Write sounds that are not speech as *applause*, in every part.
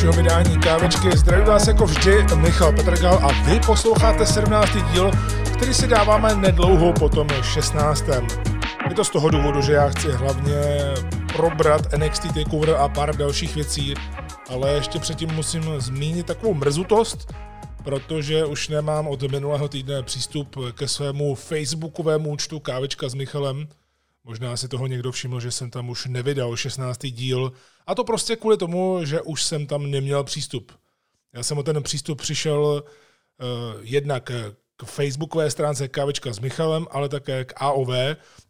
dalšího vydání kávečky. Zdraví vás jako vždy Michal Petrgal a vy posloucháte 17. díl, který si dáváme nedlouho po tom 16. Je to z toho důvodu, že já chci hlavně probrat NXT TakeOver a pár dalších věcí, ale ještě předtím musím zmínit takovou mrzutost, protože už nemám od minulého týdne přístup ke svému facebookovému účtu Kávečka s Michalem. Možná si toho někdo všiml, že jsem tam už nevydal 16. díl, a to prostě kvůli tomu, že už jsem tam neměl přístup. Já jsem o ten přístup přišel uh, jednak k facebookové stránce Kávečka s Michalem, ale také k AOV,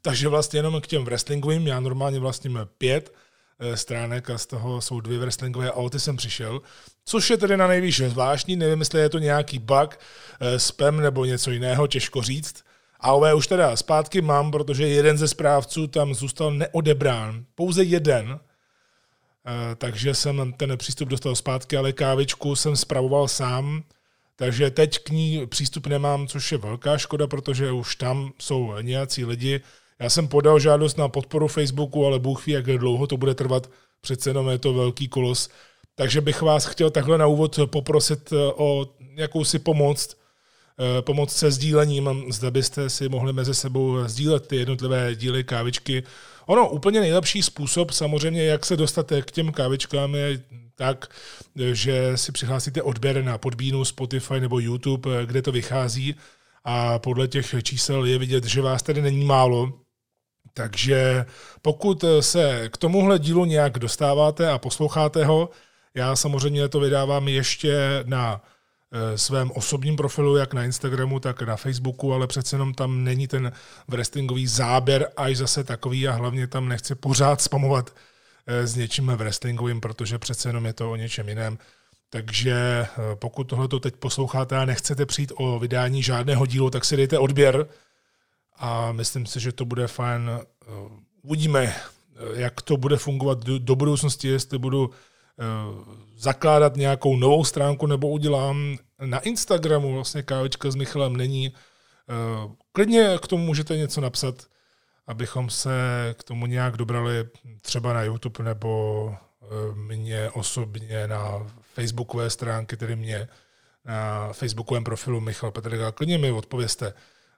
takže vlastně jenom k těm wrestlingovým, já normálně vlastním pět uh, stránek a z toho jsou dvě wrestlingové a o ty jsem přišel, což je tedy na nejvýš zvláštní, nevím, jestli je to nějaký bug, uh, spam nebo něco jiného, těžko říct. AOV už teda zpátky mám, protože jeden ze správců tam zůstal neodebrán. Pouze jeden, Eh, takže jsem ten přístup dostal zpátky, ale kávičku jsem spravoval sám, takže teď k ní přístup nemám, což je velká škoda, protože už tam jsou nějací lidi. Já jsem podal žádost na podporu Facebooku, ale Bůh ví, jak dlouho to bude trvat, přece jenom je to velký kolos. Takže bych vás chtěl takhle na úvod poprosit eh, o jakousi pomoc, eh, pomoc se sdílením, zda byste si mohli mezi sebou sdílet ty jednotlivé díly kávičky, Ono úplně nejlepší způsob samozřejmě, jak se dostat k těm kávičkám je tak, že si přihlásíte odběr na Podbínu, Spotify nebo YouTube, kde to vychází. A podle těch čísel je vidět, že vás tady není málo, takže pokud se k tomuhle dílu nějak dostáváte a posloucháte ho, já samozřejmě to vydávám ještě na Eh, svém osobním profilu, jak na Instagramu, tak na Facebooku, ale přece jenom tam není ten wrestlingový záběr až zase takový a hlavně tam nechci pořád spamovat eh, s něčím wrestlingovým, protože přece jenom je to o něčem jiném. Takže eh, pokud tohle teď posloucháte a nechcete přijít o vydání žádného dílu, tak si dejte odběr a myslím si, že to bude fajn. Uvidíme, jak to bude fungovat do, do budoucnosti, jestli budu Eh, zakládat nějakou novou stránku nebo udělám na Instagramu, vlastně kávečka s Michalem není. Eh, klidně k tomu můžete něco napsat, abychom se k tomu nějak dobrali třeba na YouTube nebo eh, mě osobně na facebookové stránky, tedy mě na facebookovém profilu Michal Petrga. Klidně mi odpověste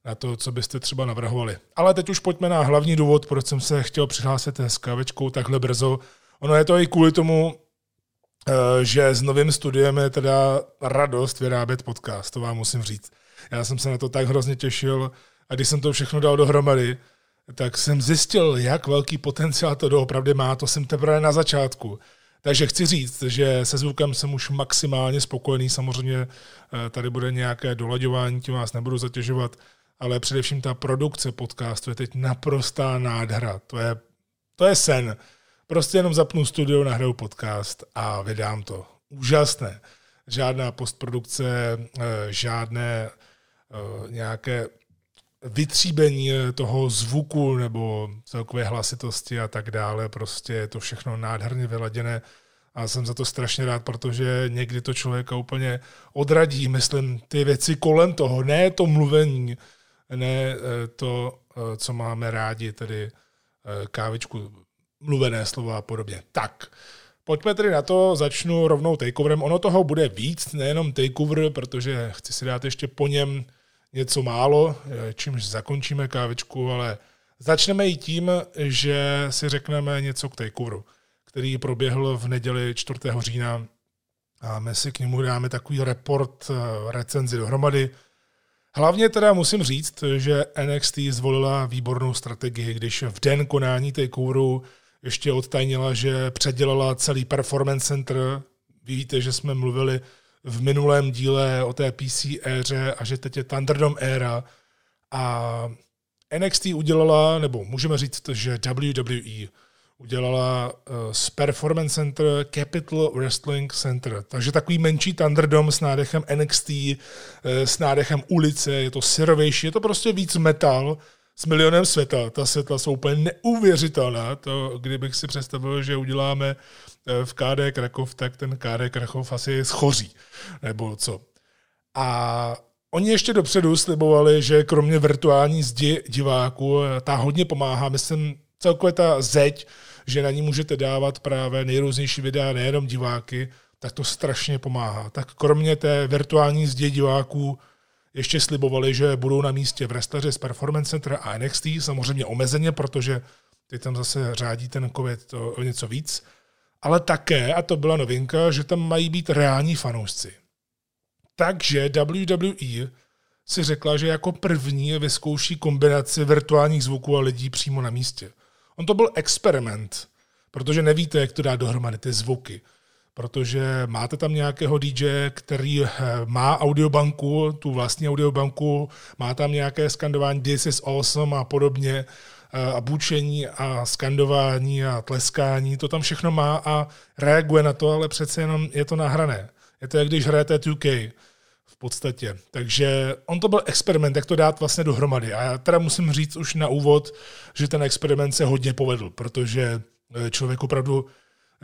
na to, co byste třeba navrhovali. Ale teď už pojďme na hlavní důvod, proč jsem se chtěl přihlásit s kávečkou takhle brzo. Ono je to i kvůli tomu, Eh, že s novým studiem je teda radost vyrábět podcast, to vám musím říct. Já jsem se na to tak hrozně těšil a když jsem to všechno dal dohromady, tak jsem zjistil, jak velký potenciál to doopravdy má, to jsem teprve na začátku. Takže chci říct, že se zvukem jsem už maximálně spokojený, samozřejmě eh, tady bude nějaké dolaďování, tím vás nebudu zatěžovat, ale především ta produkce podcastu je teď naprostá nádhra. To je, to je sen. Prostě jenom zapnu studio, nahraju podcast a vydám to. Úžasné. Žádná postprodukce, eh, žádné eh, nějaké vytříbení toho zvuku nebo celkové hlasitosti a tak dále. Prostě je to všechno nádherně vyladěné a jsem za to strašně rád, protože někdy to člověka úplně odradí, myslím, ty věci kolem toho, ne to mluvení, ne eh, to, co máme rádi, tedy kávičku mluvené slova a podobně. Tak, pojďme tedy na to, začnu rovnou takeoverem. Ono toho bude víc, nejenom takeover, protože chci si dát ještě po něm něco málo, čímž zakončíme kávičku, ale začneme i tím, že si řekneme něco k takeoveru, který proběhl v neděli 4. října a my si k němu dáme takový report, eh, recenzi dohromady. Hlavně teda musím říct, že NXT zvolila výbornou strategii, když v den konání takeoveru ještě odtajnila, že předělala celý performance center. Vy víte, že jsme mluvili v minulém díle o té PC éře a že teď je Thunderdome éra. A NXT udělala, nebo můžeme říct, že WWE udělala uh, z Performance Center Capital Wrestling Center. Takže takový menší Thunderdome s nádechem NXT, uh, s nádechem ulice, je to syrovější, je to prostě víc metal, s milionem světla. Ta světla jsou úplně neuvěřitelná. To, kdybych si představil, že uděláme eh, v KD Krakov, tak ten KD Krakov asi schoří. Nebo co. A Oni ještě dopředu slibovali, že kromě virtuální zdi diváků, eh, ta hodně pomáhá, myslím, celkově ta zeď, že na ní můžete dávat právě nejrůznější videa, nejenom diváky, tak to strašně pomáhá. Tak kromě té virtuální zdě diváků ještě slibovali, že budou na místě v restaře z Performance Center a NXT, samozřejmě omezeně, protože ty tam zase řádí ten covid to o něco víc, ale také, a to byla novinka, že tam mají být reální fanoušci. Takže WWE si řekla, že jako první vyzkouší kombinaci virtuálních zvuků a lidí přímo na místě. On to byl experiment, protože nevíte, jak to dá dohromady ty zvuky. Protože máte tam nějakého DJ, který eh, má audiobanku, tu vlastní audiobanku, má tam nějaké skandování This is awesome a podobně, eh, a bučení a skandování a tleskání, to tam všechno má a reaguje na to, ale přece jenom je to nahrané. Je to jak když hrajete 2K v podstatě. Takže on to byl experiment, jak to dát vlastně dohromady. A já teda musím říct už na úvod, že ten experiment se hodně povedl, protože eh, člověk opravdu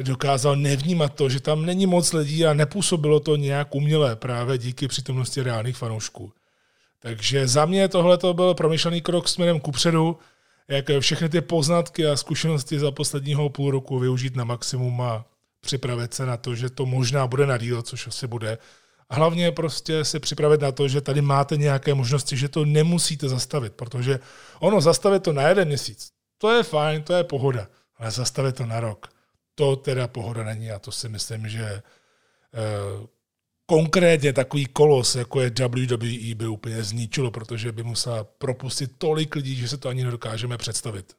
dokázal nevnímat to, že tam není moc lidí a nepůsobilo to nějak uměle právě díky přítomnosti reálných fanoušků. Takže za mě tohle to byl promyšlený krok směrem kupředu, jak všechny ty poznatky a zkušenosti za posledního půl roku využít na maximum a připravit se na to, že to možná bude na díl, což asi bude. A hlavně prostě se připravit na to, že tady máte nějaké možnosti, že to nemusíte zastavit, protože ono zastavit to na jeden měsíc, to je fajn, to je pohoda, ale zastavit to na rok, to teda pohoda není a to si myslím, že eh, konkrétně takový kolos, jako je WWE, by úplně zničilo, protože by musela propustit tolik lidí, že se to ani nedokážeme představit.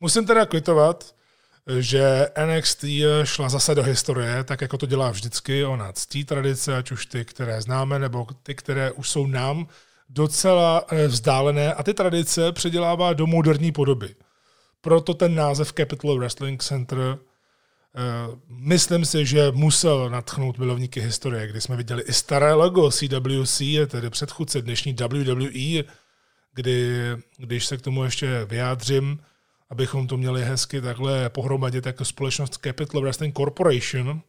Musím teda kvitovat, že NXT šla zase do historie, tak jako to dělá vždycky. Ona ctí tradice, ať už ty, které známe, nebo ty, které už jsou nám docela eh, vzdálené a ty tradice předělává do moderní podoby. Proto ten název Capital Wrestling Center eh, myslím si, že musel natchnout milovníky historie, kdy jsme viděli i staré logo CWC, tedy předchůdce dnešní WWE, kdy, když se k tomu ještě vyjádřím, abychom to měli hezky takhle pohromadě, tak společnost Capital Wrestling Corporation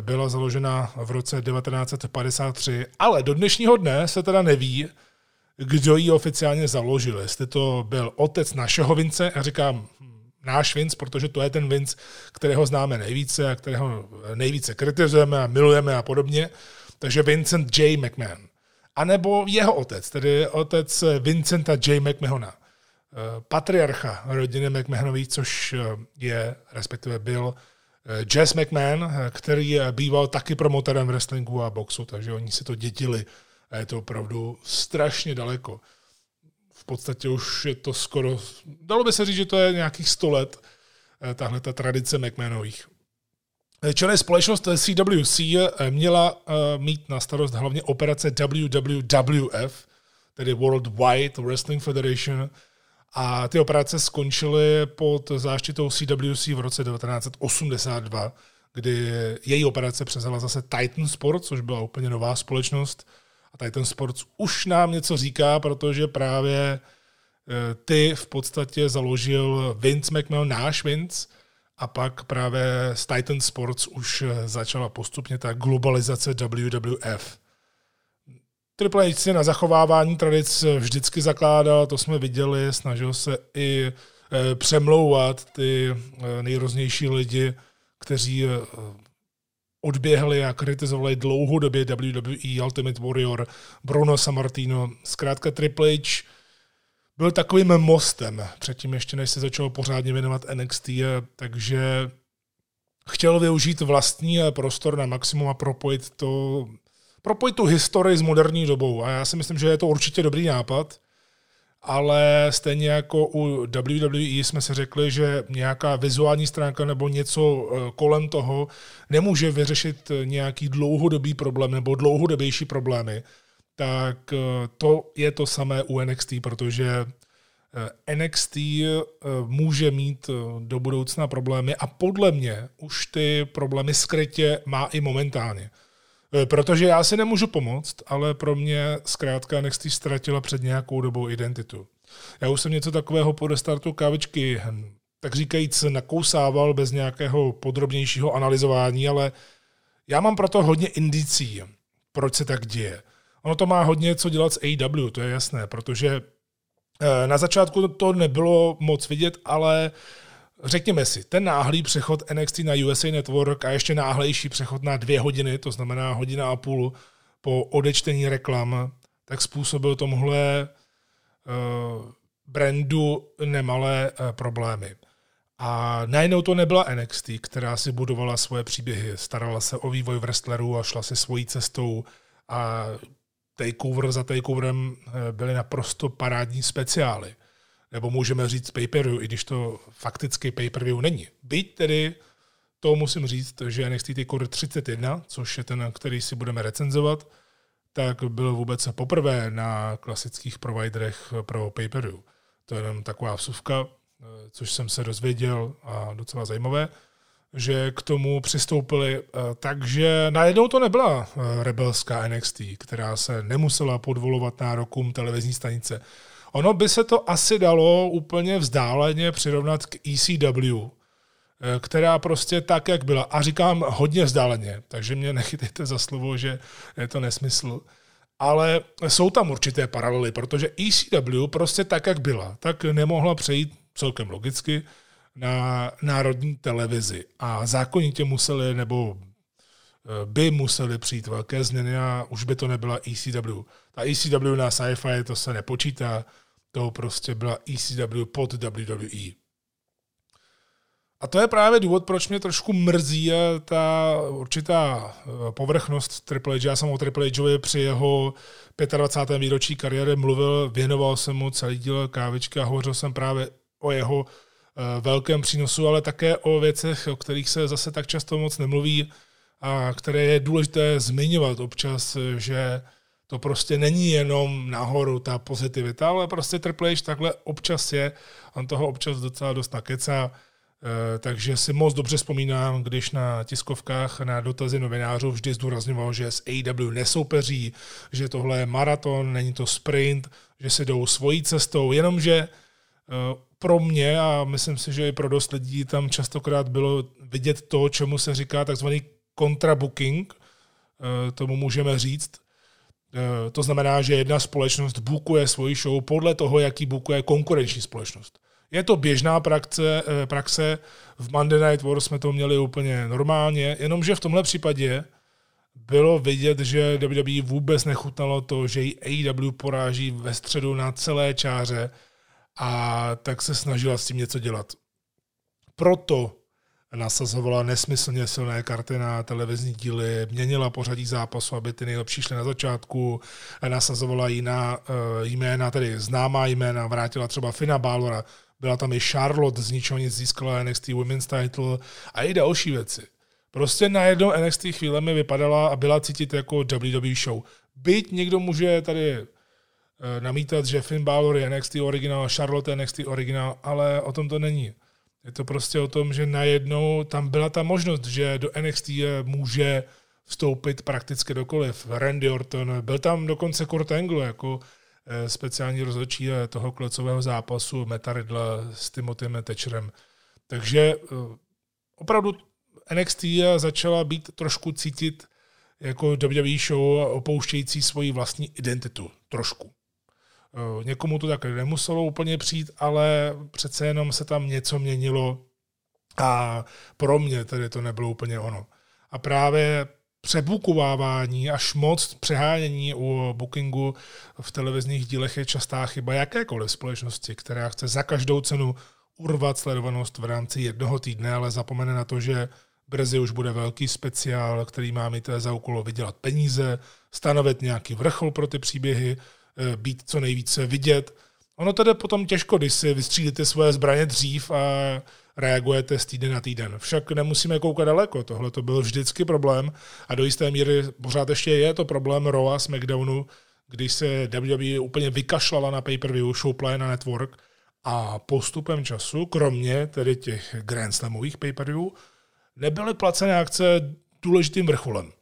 byla založena v roce 1953, ale do dnešního dne se teda neví, kdo ji oficiálně založil. Jestli to byl otec našeho Vince, já říkám hm, náš Vince, protože to je ten Vince, kterého známe nejvíce a kterého nejvíce kritizujeme a milujeme a podobně. Takže Vincent J. McMahon. A nebo jeho otec, tedy otec Vincenta J. McMahona. Eh, patriarcha rodiny McMahonových, což eh, je, respektive byl eh, Jess McMahon, který býval taky promotorem wrestlingu a boxu, takže oni si to dětili a je to opravdu strašně daleko. V podstatě už je to skoro, dalo by se říct, že to je nějakých 100 let, tahle ta tradice McMahonových. Čili společnost CWC měla mít na starost hlavně operace WWF, tedy World Wide Wrestling Federation, a ty operace skončily pod záštitou CWC v roce 1982, kdy její operace převzala zase Titan Sports, což byla úplně nová společnost. A Titan Sports už nám něco říká, protože právě eh, ty v podstatě založil Vince McMahon, náš Vince, a pak právě z Titan Sports už začala postupně ta globalizace WWF. Triple H si na zachovávání tradic vždycky zakládal, to jsme viděli, snažil se i přemlouvat ty nejroznější lidi, kteří odběhli a kritizovali dlouhodobě WWE Ultimate Warrior, Bruno Sammartino. Zkrátka Triple H byl takovým mostem předtím ještě, než se začal pořádně věnovat NXT, takže chtěl využít vlastní prostor na maximum a propojit to propojit tu historii s moderní dobou. A já si myslím, že je to určitě dobrý nápad, ale stejně jako u WWE jsme si řekli, že nějaká vizuální stránka nebo něco eh, kolem toho nemůže vyřešit nějaký dlouhodobý problém nebo dlouhodobější problémy, tak eh, to je to samé u NXT, protože eh, NXT může mít do budoucna problémy a podle mě už ty problémy skrytě má i momentálně. Eh, protože já si nemůžu pomoct, ale pro mě zkrátka NXT ztratila před nějakou dobou identitu. Já už jsem něco takového po restartu kávičky, hm, tak říkajíc, nakousával bez nějakého podrobnějšího analyzování, ale já mám proto hodně indicí, proč se tak děje. Ono to má hodně co dělat s AW, to je jasné, protože eh, na začátku to nebylo moc vidět, ale řekněme si, ten náhlý přechod NXT na USA Network a ještě náhlejší přechod na dvě hodiny, to znamená hodina a půl po odečtení reklam, tak způsobil tomuhle uh, brandu nemalé uh, problémy. A najednou to nebyla NXT, která si budovala svoje příběhy, starala se o vývoj wrestlerů a šla si svojí cestou a takeover za takeoverem eh, byly naprosto parádní speciály. Nebo můžeme říct pay-per-view, i když to fakticky pay-per-view není. Byť tedy to musím říct, že NXT Takeover 31, což je ten, který si budeme recenzovat, tak byl vůbec poprvé na klasických providerech pro pay-per-view. To je jenom taková vsuvka, což jsem se dozvěděl a docela zajímavé že k tomu přistoupili. Eh, takže najednou to nebyla eh, rebelská NXT, která se nemusela podvolovat nárokům televizní stanice. Ono by se to asi dalo úplně vzdáleně přirovnat k ECW, eh, která prostě tak, jak byla. A říkám hodně vzdáleně, takže mě *laughs* nechytejte za slovo, že je to nesmysl. Ale jsou tam určité paralely, protože ECW prostě tak, jak byla, tak nemohla přejít celkem logicky na národní televizi a zákonitě museli nebo eh, by museli přijít velké změny a už by to nebyla ECW. Ta ECW na sci-fi to se nepočítá, to prostě byla ECW pod WWE. A to je právě důvod, proč mě trošku mrzí ta určitá eh, povrchnost Triple H. Já jsem o Triple Hovi při jeho 25. výročí kariéry mluvil, věnoval jsem mu celý díl kávičky a hovořil jsem právě o jeho Eh, velkém přínosu, ale také o věcech, o kterých se zase tak často moc nemluví a které je důležité zmiňovat občas, že to prostě není jenom nahoru ta pozitivita, ale prostě Triple H takhle občas je, on toho občas docela dost nakecá, eh, takže si moc dobře vzpomínám, když na tiskovkách na dotazy novinářů vždy zdůrazňoval, že s AW nesoupeří, že tohle je maraton, není to sprint, že si jdou svojí cestou, jenomže eh, pro mě a myslím si, že i pro dost lidí tam častokrát bylo vidět to, čemu se říká takzvaný kontrabooking, eh, tomu můžeme říct. Eh, to znamená, že jedna společnost bookuje svoji show podle toho, jaký bookuje konkurenční společnost. Je to běžná praxe, eh, praxe, v Monday Night War jsme to měli úplně normálně, jenomže v tomhle případě bylo vidět, že WWE vůbec nechutnalo to, že ji AEW poráží ve středu na celé čáře a tak se snažila s tím něco dělat. Proto nasazovala nesmyslně silné karty na televizní díly, měnila pořadí zápasu, aby ty nejlepší šly na začátku, nasazovala jiná uh, jména, tedy známá jména, vrátila třeba Fina Balora, byla tam i Charlotte, z ničeho nic získala NXT Women's Title a i další věci. Prostě najednou NXT chvíle mi vypadala a byla cítit jako WWE show. Byť někdo může tady Eh, namítat, že Finn Balor je NXT originál, Charlotte je NXT originál, ale o tom to není. Je to prostě o tom, že najednou tam byla ta možnost, že do NXT může vstoupit prakticky dokoliv. Randy Orton, byl tam dokonce Kurt Angle jako eh, speciální rozhodčí eh, toho klecového zápasu Meta Riddle s Timothym Thatcherem. Takže opravdu NXT začala být trošku cítit jako WWE show opouštějící svoji vlastní identitu. Trošku. Eh, někomu to tak nemuselo úplně přijít, ale přece jenom se tam něco měnilo a pro mě tedy to nebylo úplně ono. A právě přebukovávání až moc přehánění u bookingu v televizních dílech je častá chyba jakékoliv společnosti, která chce za každou cenu urvat sledovanost v rámci jednoho týdne, ale zapomene na to, že brzy už bude velký speciál, který má mít za úkol vydělat peníze, stanovit nějaký vrchol pro ty příběhy, být co nejvíce vidět. Ono tedy potom těžko, když si vystřílíte svoje zbraně dřív a reagujete z týden na týden. Však nemusíme koukat daleko, tohle to byl vždycky problém a do jisté míry pořád ještě je to problém Raw a SmackDownu, když se WWE úplně vykašlala na pay-per-view, Showplay na network a postupem času, kromě tedy těch Grand Slamových pay-per-view, nebyly placené akce důležitým vrcholem.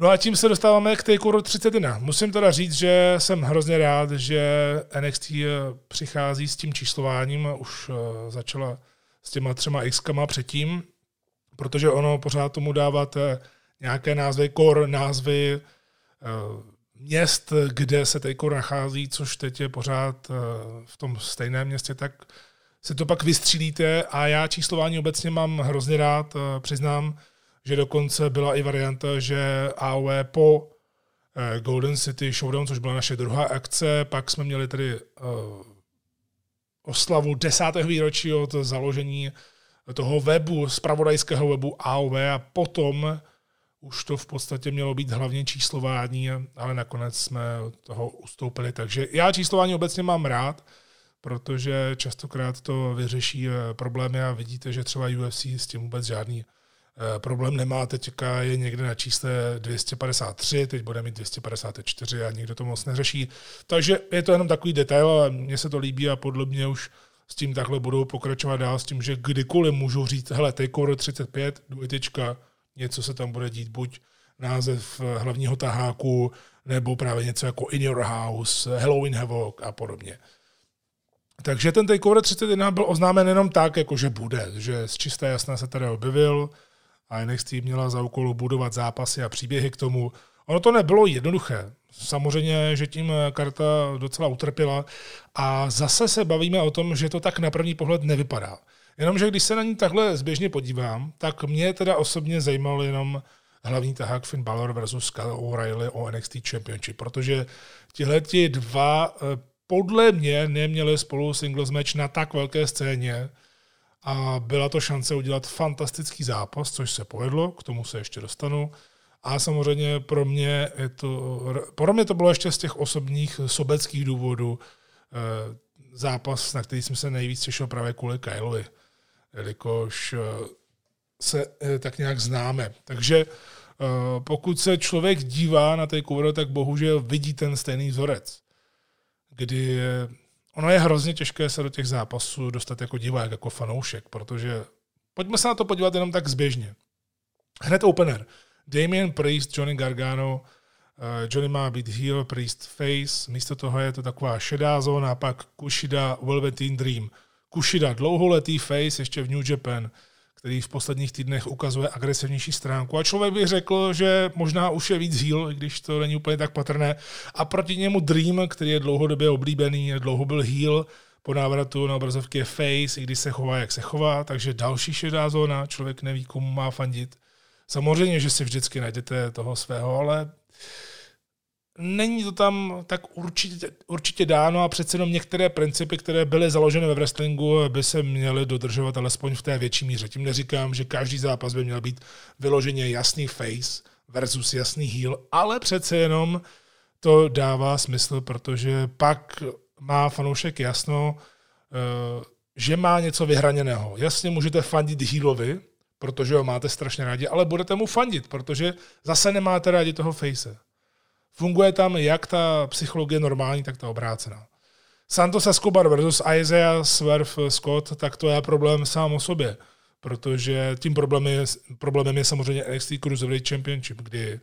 No a tím se dostáváme k Takeover 31. Musím teda říct, že jsem hrozně rád, že NXT eh, přichází s tím číslováním, už eh, začala s těma třema x předtím, protože ono pořád tomu dáváte nějaké názvy, core názvy eh, měst, kde se Takeover nachází, což teď je pořád v tom stejném městě, tak se to pak vystřílíte. A já číslování obecně mám hrozně rád, eh, přiznám, že dokonce byla i varianta, že AOE po eh, Golden City Showdown, což byla naše druhá akce, pak jsme měli tedy uh, oslavu desátého výročí od založení toho webu, spravodajského webu AOV a potom už to v podstatě mělo být hlavně číslování, ale nakonec jsme toho ustoupili. Takže já číslování obecně mám rád, protože častokrát to vyřeší eh, problémy a vidíte, že třeba UFC s tím vůbec žádný eh, problém nemá. Teďka je někde na čísle 253, teď bude mít 254 a nikdo to moc neřeší. Takže je to jenom takový detail a mně se to líbí a podle mě už s tím takhle budou pokračovat dál s tím, že kdykoliv můžu říct, hele, takeover 35, dvojtečka, něco se tam bude dít, buď název eh, hlavního taháku, nebo právě něco jako In Your House, Halloween Havoc a podobně. Takže ten takeover 31 byl oznámen jenom tak, jako že bude, že z čisté jasné se tady objevil a NXT měla za úkol budovat zápasy a příběhy k tomu. Ono to nebylo jednoduché. Samozřejmě, že tím karta docela utrpěla a zase se bavíme o tom, že to tak na první pohled nevypadá. Jenomže když se na ní takhle zběžně podívám, tak mě teda osobně zajímal jenom hlavní tahák Finn Balor versus Kyle O'Reilly o NXT Championship, protože tihle dva eh, podle mě neměli spolu singles match na tak velké scéně a byla to šance udělat fantastický zápas, což se povedlo, k tomu se ještě dostanu. A samozřejmě pro mě, je to, pro mě to bylo ještě z těch osobních sobeckých důvodů eh, zápas, na který jsem se nejvíc těšil právě kvůli Kylovi, jelikož eh, se eh, tak nějak známe. Takže pokud se člověk dívá na té cover, tak bohužel vidí ten stejný vzorec, kdy ono je hrozně těžké se do těch zápasů dostat jako divák, jako fanoušek, protože pojďme se na to podívat jenom tak zběžně. Hned opener. Damien Priest, Johnny Gargano, uh, Johnny má být heel, Priest face, místo toho je to taková šedá zóna, pak Kushida Velveteen Dream. Kushida, dlouholetý face ještě v New Japan, který v posledních týdnech ukazuje agresivnější stránku. A člověk by řekl, že možná už je víc heel, když to není úplně tak patrné. A proti němu Dream, který je dlouhodobě oblíbený, dlouho byl heel, po návratu na obrazovky face, i když se chová, jak se chová, takže další šedá zóna, člověk neví, komu má fandit. Samozřejmě, že si vždycky najdete toho svého, ale není to tam tak určitě, určitě dáno a přece jenom některé principy, které byly založeny ve wrestlingu, by se měly dodržovat alespoň v té větší míře. Tím neříkám, že každý zápas by měl být vyloženě jasný face versus jasný heel, ale přece jenom to dává smysl, protože pak má fanoušek jasno, eh, že má něco vyhraněného. Jasně můžete fandit healovi, protože ho máte strašně rádi, ale budete mu fandit, protože zase nemáte rádi toho face. Funguje tam jak ta psychologie normální, tak ta obrácená. Santos Escobar versus Isaiah Swerve Scott, tak to je problém sám o sobě, protože tím problémem je, problémem je samozřejmě NXT Cruiserweight Championship, kdy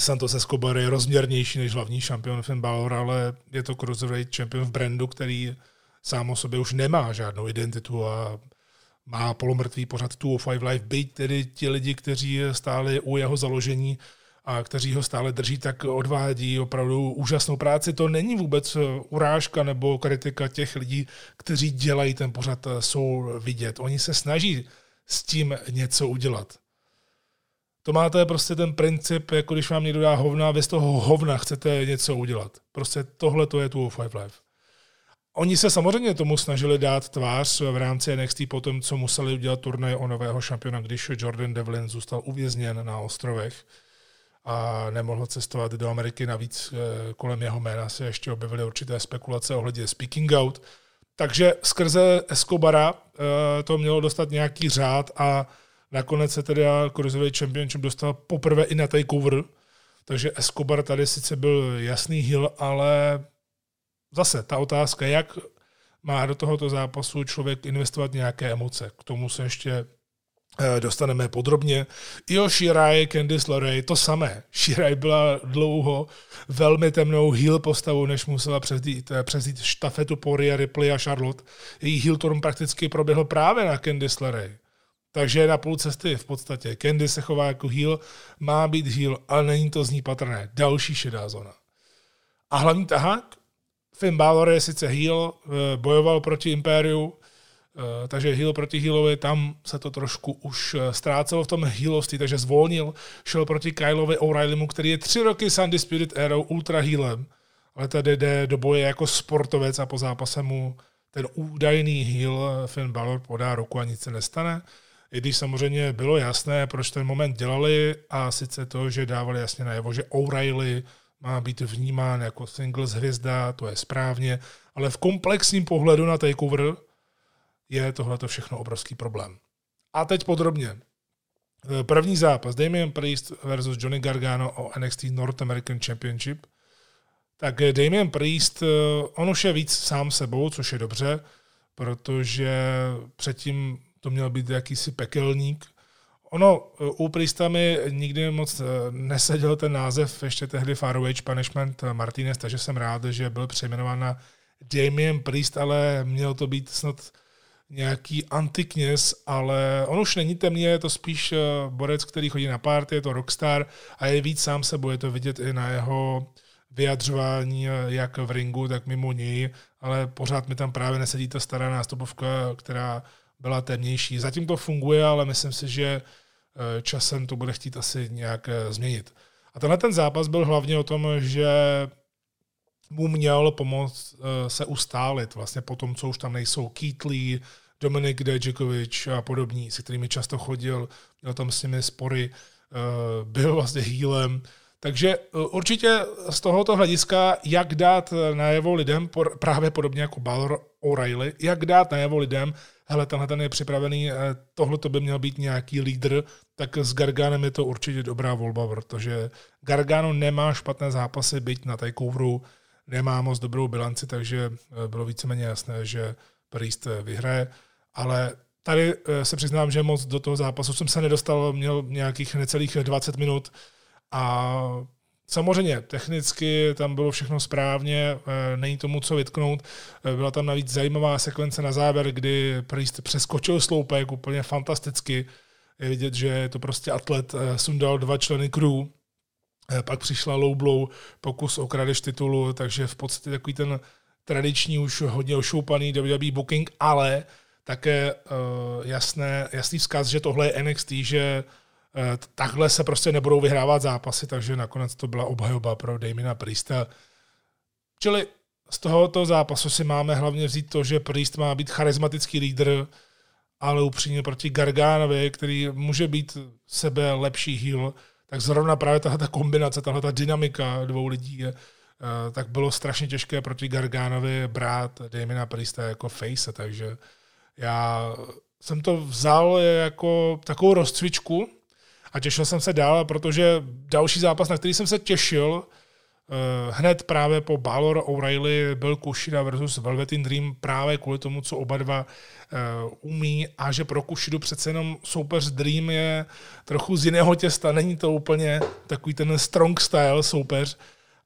Santos Escobar je rozměrnější než hlavní šampion Finn Balor, ale je to Cruiserweight Champion v brandu, který sám o sobě už nemá žádnou identitu a má polomrtvý pořad 205 Live, byť tedy ti lidi, kteří stáli u jeho založení a kteří ho stále drží, tak odvádí opravdu úžasnou práci. To není vůbec urážka nebo kritika těch lidí, kteří dělají ten pořad, jsou vidět. Oni se snaží s tím něco udělat. To máte prostě ten princip, jako když vám někdo dá hovna vy z toho hovna chcete něco udělat. Prostě tohle to je 205 Live. Oni se samozřejmě tomu snažili dát tvář v rámci NXT po tom, co museli udělat turnaj o nového šampiona, když Jordan Devlin zůstal uvězněn na ostrovech a nemohl cestovat do Ameriky. Navíc eh, kolem jeho jména se ještě objevily určité spekulace ohledně speaking out. Takže skrze Escobara eh, to mělo dostat nějaký řád a nakonec se teda Cruiserweight Championship dostal poprvé i na takeover. Takže Escobar tady sice byl jasný hill, ale zase ta otázka, jak má do tohoto zápasu člověk investovat nějaké emoce. K tomu se ještě dostaneme podrobně. Io Shirai, Candice LeRae, to samé. *laughs* Shirai byla dlouho velmi temnou heel postavou, než musela převzít, eh, převzít štafetu po Rhea Ripley a Charlotte. Její heel turn prakticky proběhl právě na Candice LeRae. Takže je na půl cesty v podstatě. Candy se chová jako heel, má být heel, ale není to z ní patrné. Další šedá zóna. A hlavní tahák? Finn Balor je sice heel, bojoval proti Impériu, takže heel proti healovi, tam se to trošku už ztrácelo v tom healovství, takže zvolnil, šel proti Kylovi O'Reillymu, který je tři roky s Undisputed Arrow ultra healem, ale tady jde do boje jako sportovec a po zápase mu ten údajný heel Finn Balor podá ruku a nic se nestane. I když samozřejmě bylo jasné, proč ten moment dělali a sice to, že dávali jasně najevo, že O'Reilly má být vnímán jako singles hvězda, to je správně, ale v komplexním pohledu na takeover je tohle všechno obrovský problém. A teď podrobně. První zápas Damian Priest versus Johnny Gargano o NXT North American Championship. Tak Damian Priest, on už je víc sám sebou, což je dobře, protože předtím to měl být jakýsi pekelník. Ono u Priesta mi nikdy moc neseděl ten název, ještě tehdy Faraway Punishment Martinez, takže jsem rád, že byl přejmenován na Damien Priest, ale měl to být snad nějaký antikněz, ale on už není temný, je to spíš borec, který chodí na party, je to rockstar a je víc sám sebou, je to vidět i na jeho vyjadřování jak v ringu, tak mimo něj, ale pořád mi tam právě nesedí ta stará nástupovka, která byla temnější. Zatím to funguje, ale myslím si, že eh, časem to bude chtít asi nějak eh, změnit. A tenhle ten zápas byl hlavně o tom, že mu měl pomoct eh, se ustálit vlastně po tom, co už tam nejsou Keith Lee, Dominik Dejikovič a podobní, se kterými často chodil, měl tam s nimi spory, byl vlastně hýlem, takže určitě z tohoto hlediska, jak dát najevo lidem, právě podobně jako Balor O'Reilly, jak dát najevo lidem, hele, tenhle ten je připravený, eh, tohle to by měl být nějaký lídr, tak s Garganem je to určitě dobrá volba, protože Gargano nemá špatné zápasy, byť na takeoveru nemá moc dobrou bilanci, takže eh, bylo víceméně jasné, že Priest eh, vyhraje, ale tady se přiznám, že moc do toho zápasu jsem se nedostal, měl nějakých necelých 20 minut a Samozřejmě, technicky tam bylo všechno správně, eh, není tomu co vytknout. Eh, byla tam navíc zajímavá sekvence na závěr, kdy Priest přeskočil sloupek úplně fantasticky. Je vidět, že to prostě atlet, eh, sundal dva členy crew, pak přišla low blow, pokus o kradeš titulu, takže v podstatě takový ten tradiční už hodně ošoupaný WWE booking, ale také jasné, jasný vzkaz, že tohle je NXT, že Eh, takhle se prostě nebudou vyhrávat zápasy, takže nakonec to byla obhajoba pro Damina Priesta. Čili z tohoto zápasu si máme hlavně vzít to, že Priest má být charismatický lídr, ale upřímně proti Gargánovi, který může být sebe lepší heal, tak zrovna právě tahle kombinace, tahle ta dynamika dvou lidí je, eh, tak bylo strašně těžké proti Gargánovi brát Damina Priesta jako face, takže já jsem to vzal jako takovou rozcvičku, a těšil jsem se dál, protože další zápas, na který jsem se těšil, hned právě po Balor O'Reilly byl Kushida versus Velveteen Dream právě kvůli tomu, co oba dva eh, umí a že pro Kushidu přece jenom soupeř Dream je trochu z jiného těsta, není to úplně takový ten strong style soupeř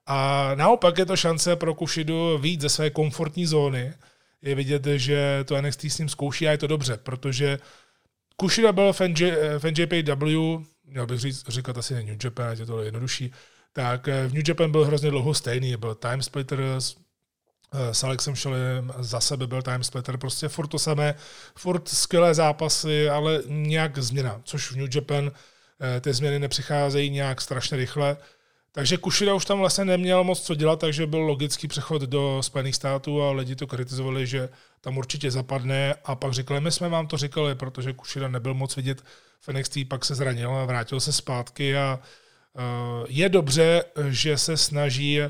a naopak je to šance pro Kushidu víc ze své komfortní zóny. Je vidět, že to NXT s ním zkouší a je to dobře, protože Kushida byl v, v NJPW, měl bych říct, říkat asi New Japan, je to jednodušší, tak eh, v New Japan byl hrozně dlouho stejný, byl Time Splitter s, eh, s Alexem Šelem, za sebe byl Time Splitter, prostě furt to samé, furt skvělé zápasy, ale nějak změna, což v New Japan eh, ty změny nepřicházejí nějak strašně rychle, takže Kushida už tam vlastně neměl moc co dělat, takže byl logický přechod do Spojených států a lidi to kritizovali, že tam určitě zapadne a pak říkali, my jsme vám to říkali, protože Kushida nebyl moc vidět v NXT, pak se zranil a vrátil se zpátky a uh, je dobře, že se snaží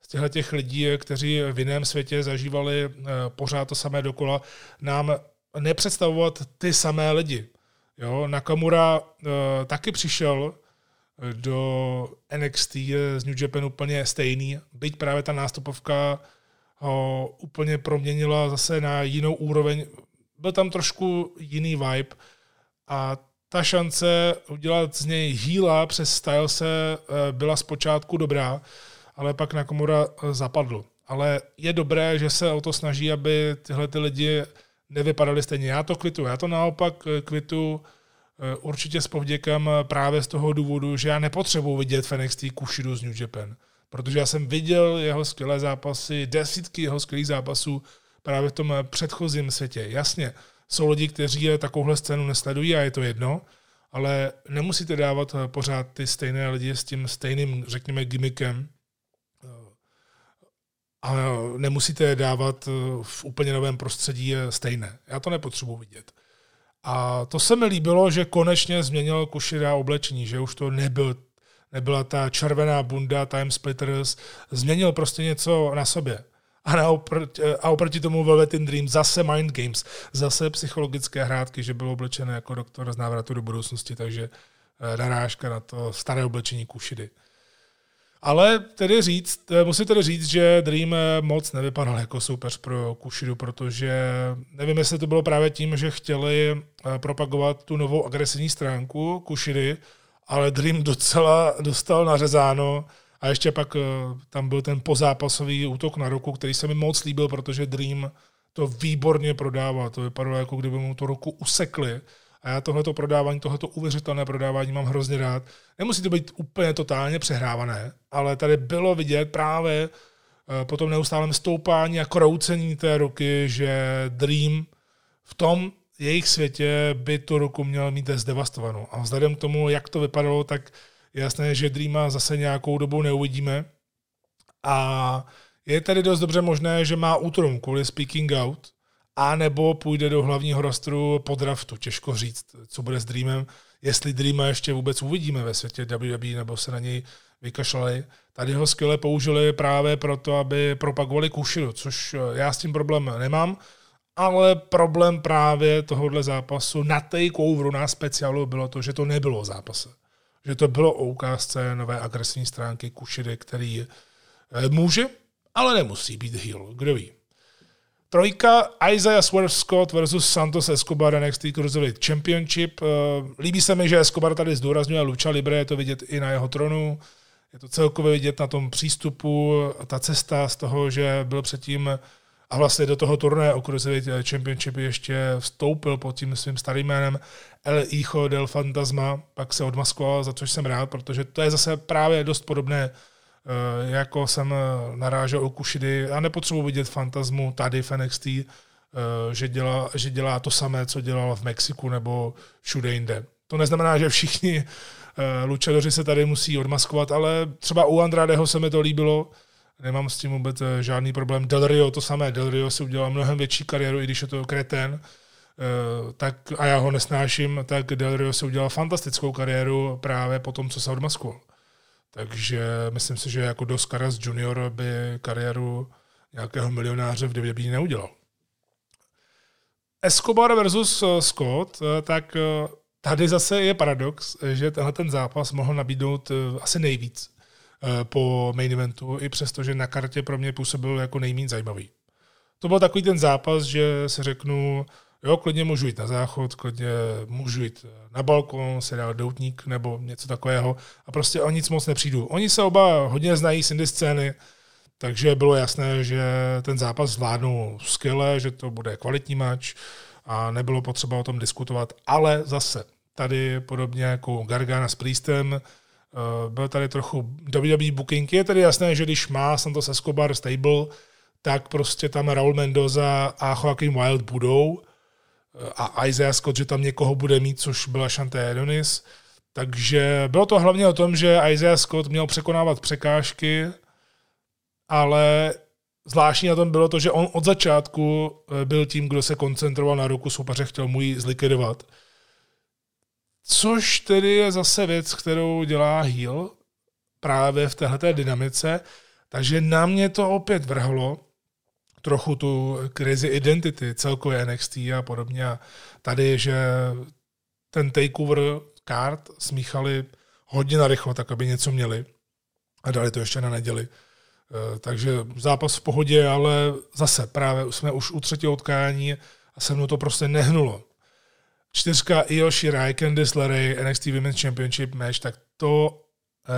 z těchto těch lidí, kteří v jiném světě zažívali uh, pořád to samé dokola, nám nepředstavovat ty samé lidi. Jo, Nakamura uh, taky přišel do NXT z New Japan úplně stejný, byť právě ta nástupovka ho úplně proměnila zase na jinou úroveň. Byl tam trošku jiný vibe a ta šance udělat z něj hýla přes Stylese eh, byla zpočátku dobrá, ale pak na komora eh, zapadl. Ale je dobré, že se o to snaží, aby tyhle ty lidi nevypadali stejně. Já to kvitu. Já to naopak eh, kvitu určitě s povděkem právě z toho důvodu, že já nepotřebuji vidět v NXT Kushidu z New Japan. protože já jsem viděl jeho skvělé zápasy, desítky jeho skvělých zápasů právě v tom předchozím světě. Jasně, jsou lidi, kteří takovouhle scénu nesledují a je to jedno, ale nemusíte dávat pořád ty stejné lidi s tím stejným, řekněme, gimmickem, a nemusíte dávat v úplně novém prostředí stejné. Já to nepotřebuji vidět. A to se mi líbilo, že konečně změnil Kushida oblečení, že už to nebyl, nebyla ta červená bunda Time Splitters, změnil prostě něco na sobě. A, na oproti, a oproti tomu Velvet in Dream zase Mind Games, zase psychologické hrátky, že byl oblečen jako doktor z návratu do budoucnosti, takže eh, narážka na to staré oblečení Kushidy. Ale tedy říct, eh, musím tedy říct, že Dream eh, moc nevypadal jako soupeř pro Kushidu, protože nevím, jestli to bylo právě tím, že chtěli propagovat tu novou agresivní stránku Kushidy, ale Dream docela dostal nařezáno a ještě pak tam byl ten pozápasový útok na ruku, který se mi moc líbil, protože Dream to výborně prodával. To vypadalo, jako kdyby mu to ruku usekli a já tohleto prodávání, tohleto uvěřitelné prodávání mám hrozně rád. Nemusí to být úplně totálně přehrávané, ale tady bylo vidět právě eh, po tom neustálém stoupání a kroucení té ruky, že Dream v tom jejich světě by tu ruku měl mít zdevastovanou. A vzhledem k tomu, jak to vypadalo, tak je jasné, že Dreama zase nějakou dobu neuvidíme. A je tedy dost dobře možné, že má útrum kvůli speaking out, a nebo půjde do hlavního rostru po draftu. Těžko říct, co bude s Dreamem, jestli Dreama ještě vůbec uvidíme ve světě WWE, nebo se na něj vykašlali. Tady ho skvěle použili právě proto, aby propagovali Kushidu, což já s tím problém nemám, ale problém právě tohohle zápasu na takeoveru, na speciálu bylo to, že to nebylo o zápase. Že to bylo o ukázce nové agresivní stránky Kushidy, který eh, může, ale nemusí být heel. Kdo ví? Trojka Isaiah Swerve Scott versus Santos Escobar NXT Cruiserweight Championship. Eh, líbí se mi, že Escobar tady zdůrazňuje Lucha Libre, je to vidět i na jeho tronu. Je to celkově vidět na tom přístupu, ta cesta z toho, že byl předtím a vlastně do toho turné o Cruiserweight Championship ještě vstoupil pod tím svým starým jménem El del Fantasma, pak se odmaskoval, za což jsem rád, protože to je zase právě dost podobné Eh, jako jsem eh, narážel u Kushidy a nepotřebuji vidět fantasmu tady v NXT, eh, že dělá, že dělá to samé, co dělal v Mexiku nebo všude jinde. To neznamená, že všichni lučadoři se tady musí odmaskovat, ale třeba u Andradeho se mi to líbilo, nemám s tím vůbec žádný problém. Del Rio to samé, Del Rio si udělal mnohem větší kariéru, i když je to kreten, tak, a já ho nesnáším, tak Del Rio si udělal fantastickou kariéru právě po tom, co se odmaskoval. Takže myslím si, že jako Dos Caras Junior by kariéru nějakého milionáře v WWE neudělal. Escobar versus eh, Scott, eh, tak eh, tady zase je paradox, že tenhle ten zápas mohl nabídnout asi nejvíc po main eventu, i přesto, že na kartě pro mě působil jako nejméně zajímavý. To byl takový ten zápas, že se řeknu, Jo, klidně můžu jít na záchod, klidně můžu jít na balkon, se dát doutník nebo něco takového a prostě o nic moc nepřijdu. Oni se oba hodně znají z indie scény, takže bylo jasné, že ten zápas zvládnou skvěle, že to bude kvalitní mač a nebylo potřeba o tom diskutovat, ale zase tady podobně jako Gargana s Priestem, eh, byl tady trochu WWE booking. Je tedy jasné, že když má Santos Escobar stable, tak prostě tam Raul Mendoza a Joaquin Wild budou, a Isaiah Scott, že tam někoho bude mít, což byla Shanté Adonis. Takže bylo to hlavně o tom, že Isaiah Scott měl překonávat překážky, ale zvláštní na tom bylo to, že on od začátku eh, byl tím, kdo se koncentroval na ruku soupeře, chtěl mu ji zlikvidovat. Což tedy je zase věc, kterou dělá Heal právě v této dynamice. Takže na mě to opět vrhlo trochu tu krizi identity, celkově NXT a podobně. A tady, že ten takeover kart smíchali hodně narychlo, tak aby něco měli a dali to ještě na neděli. E, takže zápas v pohodě, ale zase právě jsme už u třetího utkání a se mnou to prostě nehnulo. Čtyřka Io Shirai, Candice LeRae, NXT Women's Championship match, tak to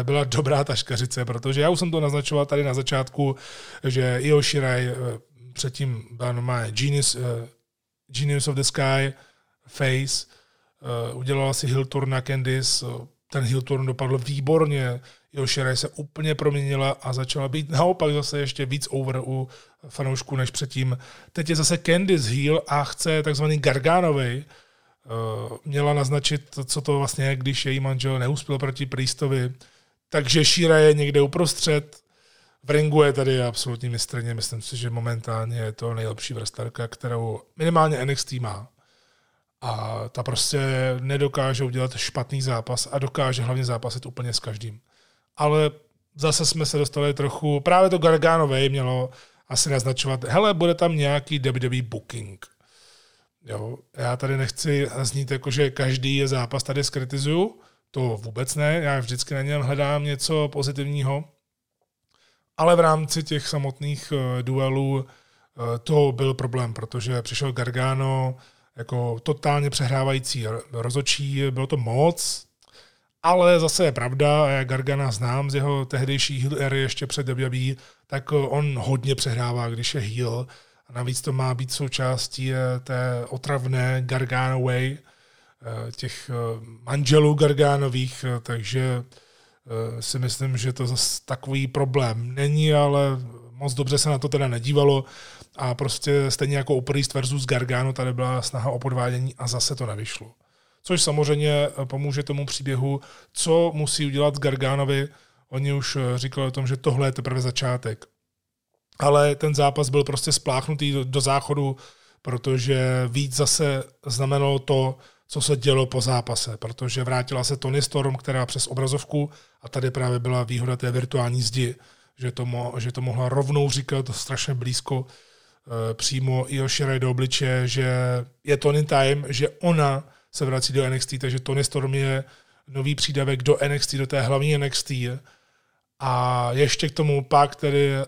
e, byla dobrá taškařice, protože já už jsem to naznačoval tady na začátku, že Io Shirai e, předtím byla normálně Genius, uh, Genius of the Sky, Face, uh, udělala si Hill Tour na Candice, uh, ten Hill Tour dopadl výborně, Yoshira se úplně proměnila a začala být naopak zase ještě víc over u fanoušků než předtím. Teď je zase Candice Heel a chce takzvaný Garganovej, měla naznačit, co to vlastně je, když její manžel neuspěl proti Priestovi. Takže Shira je někde uprostřed, v ringu je tady absolutní mistrně, myslím si, že momentálně je to nejlepší wrestlerka, kterou minimálně NXT má. A ta prostě nedokáže udělat špatný zápas a dokáže hlavně zápasit úplně s každým. Ale zase jsme se dostali trochu, právě to Garganové mělo asi naznačovat, hele, bude tam nějaký WWE booking. Jo, já tady nechci znít jako, že každý je zápas tady skritizuju, to vůbec ne, já vždycky na něm hledám něco pozitivního, ale v rámci těch samotných uh, duelů uh, to byl problém, protože přišel Gargano jako totálně přehrávající rozočí, bylo to moc, ale zase je pravda, a já Gargana znám z jeho tehdejší heel ery ještě před WWE, tak on hodně přehrává, když je heel. A navíc to má být součástí eh, té otravné Gargano way, těch manželů Garganových, takže Eh, si myslím, že to zase takový problém není, ale moc dobře se na to teda nedívalo a prostě stejně jako Priest versus Gargano tady byla snaha o podvádění a zase to nevyšlo. Což samozřejmě eh, pomůže tomu příběhu, co musí udělat Garganovi. Oni už eh, říkali o tom, že tohle je teprve začátek. Ale ten zápas byl prostě spláchnutý do, do záchodu, protože víc zase znamenalo to, co se dělo po zápase, protože vrátila se Tony Storm, která přes obrazovku, a tady právě byla výhoda té virtuální zdi, že to, mo, že to mohla rovnou říkat strašně blízko e, přímo i Shirai do obliče, že je Tony Time, že ona se vrací do NXT, takže Tony Storm je nový přídavek do NXT, do té hlavní NXT. A ještě k tomu pak tedy e,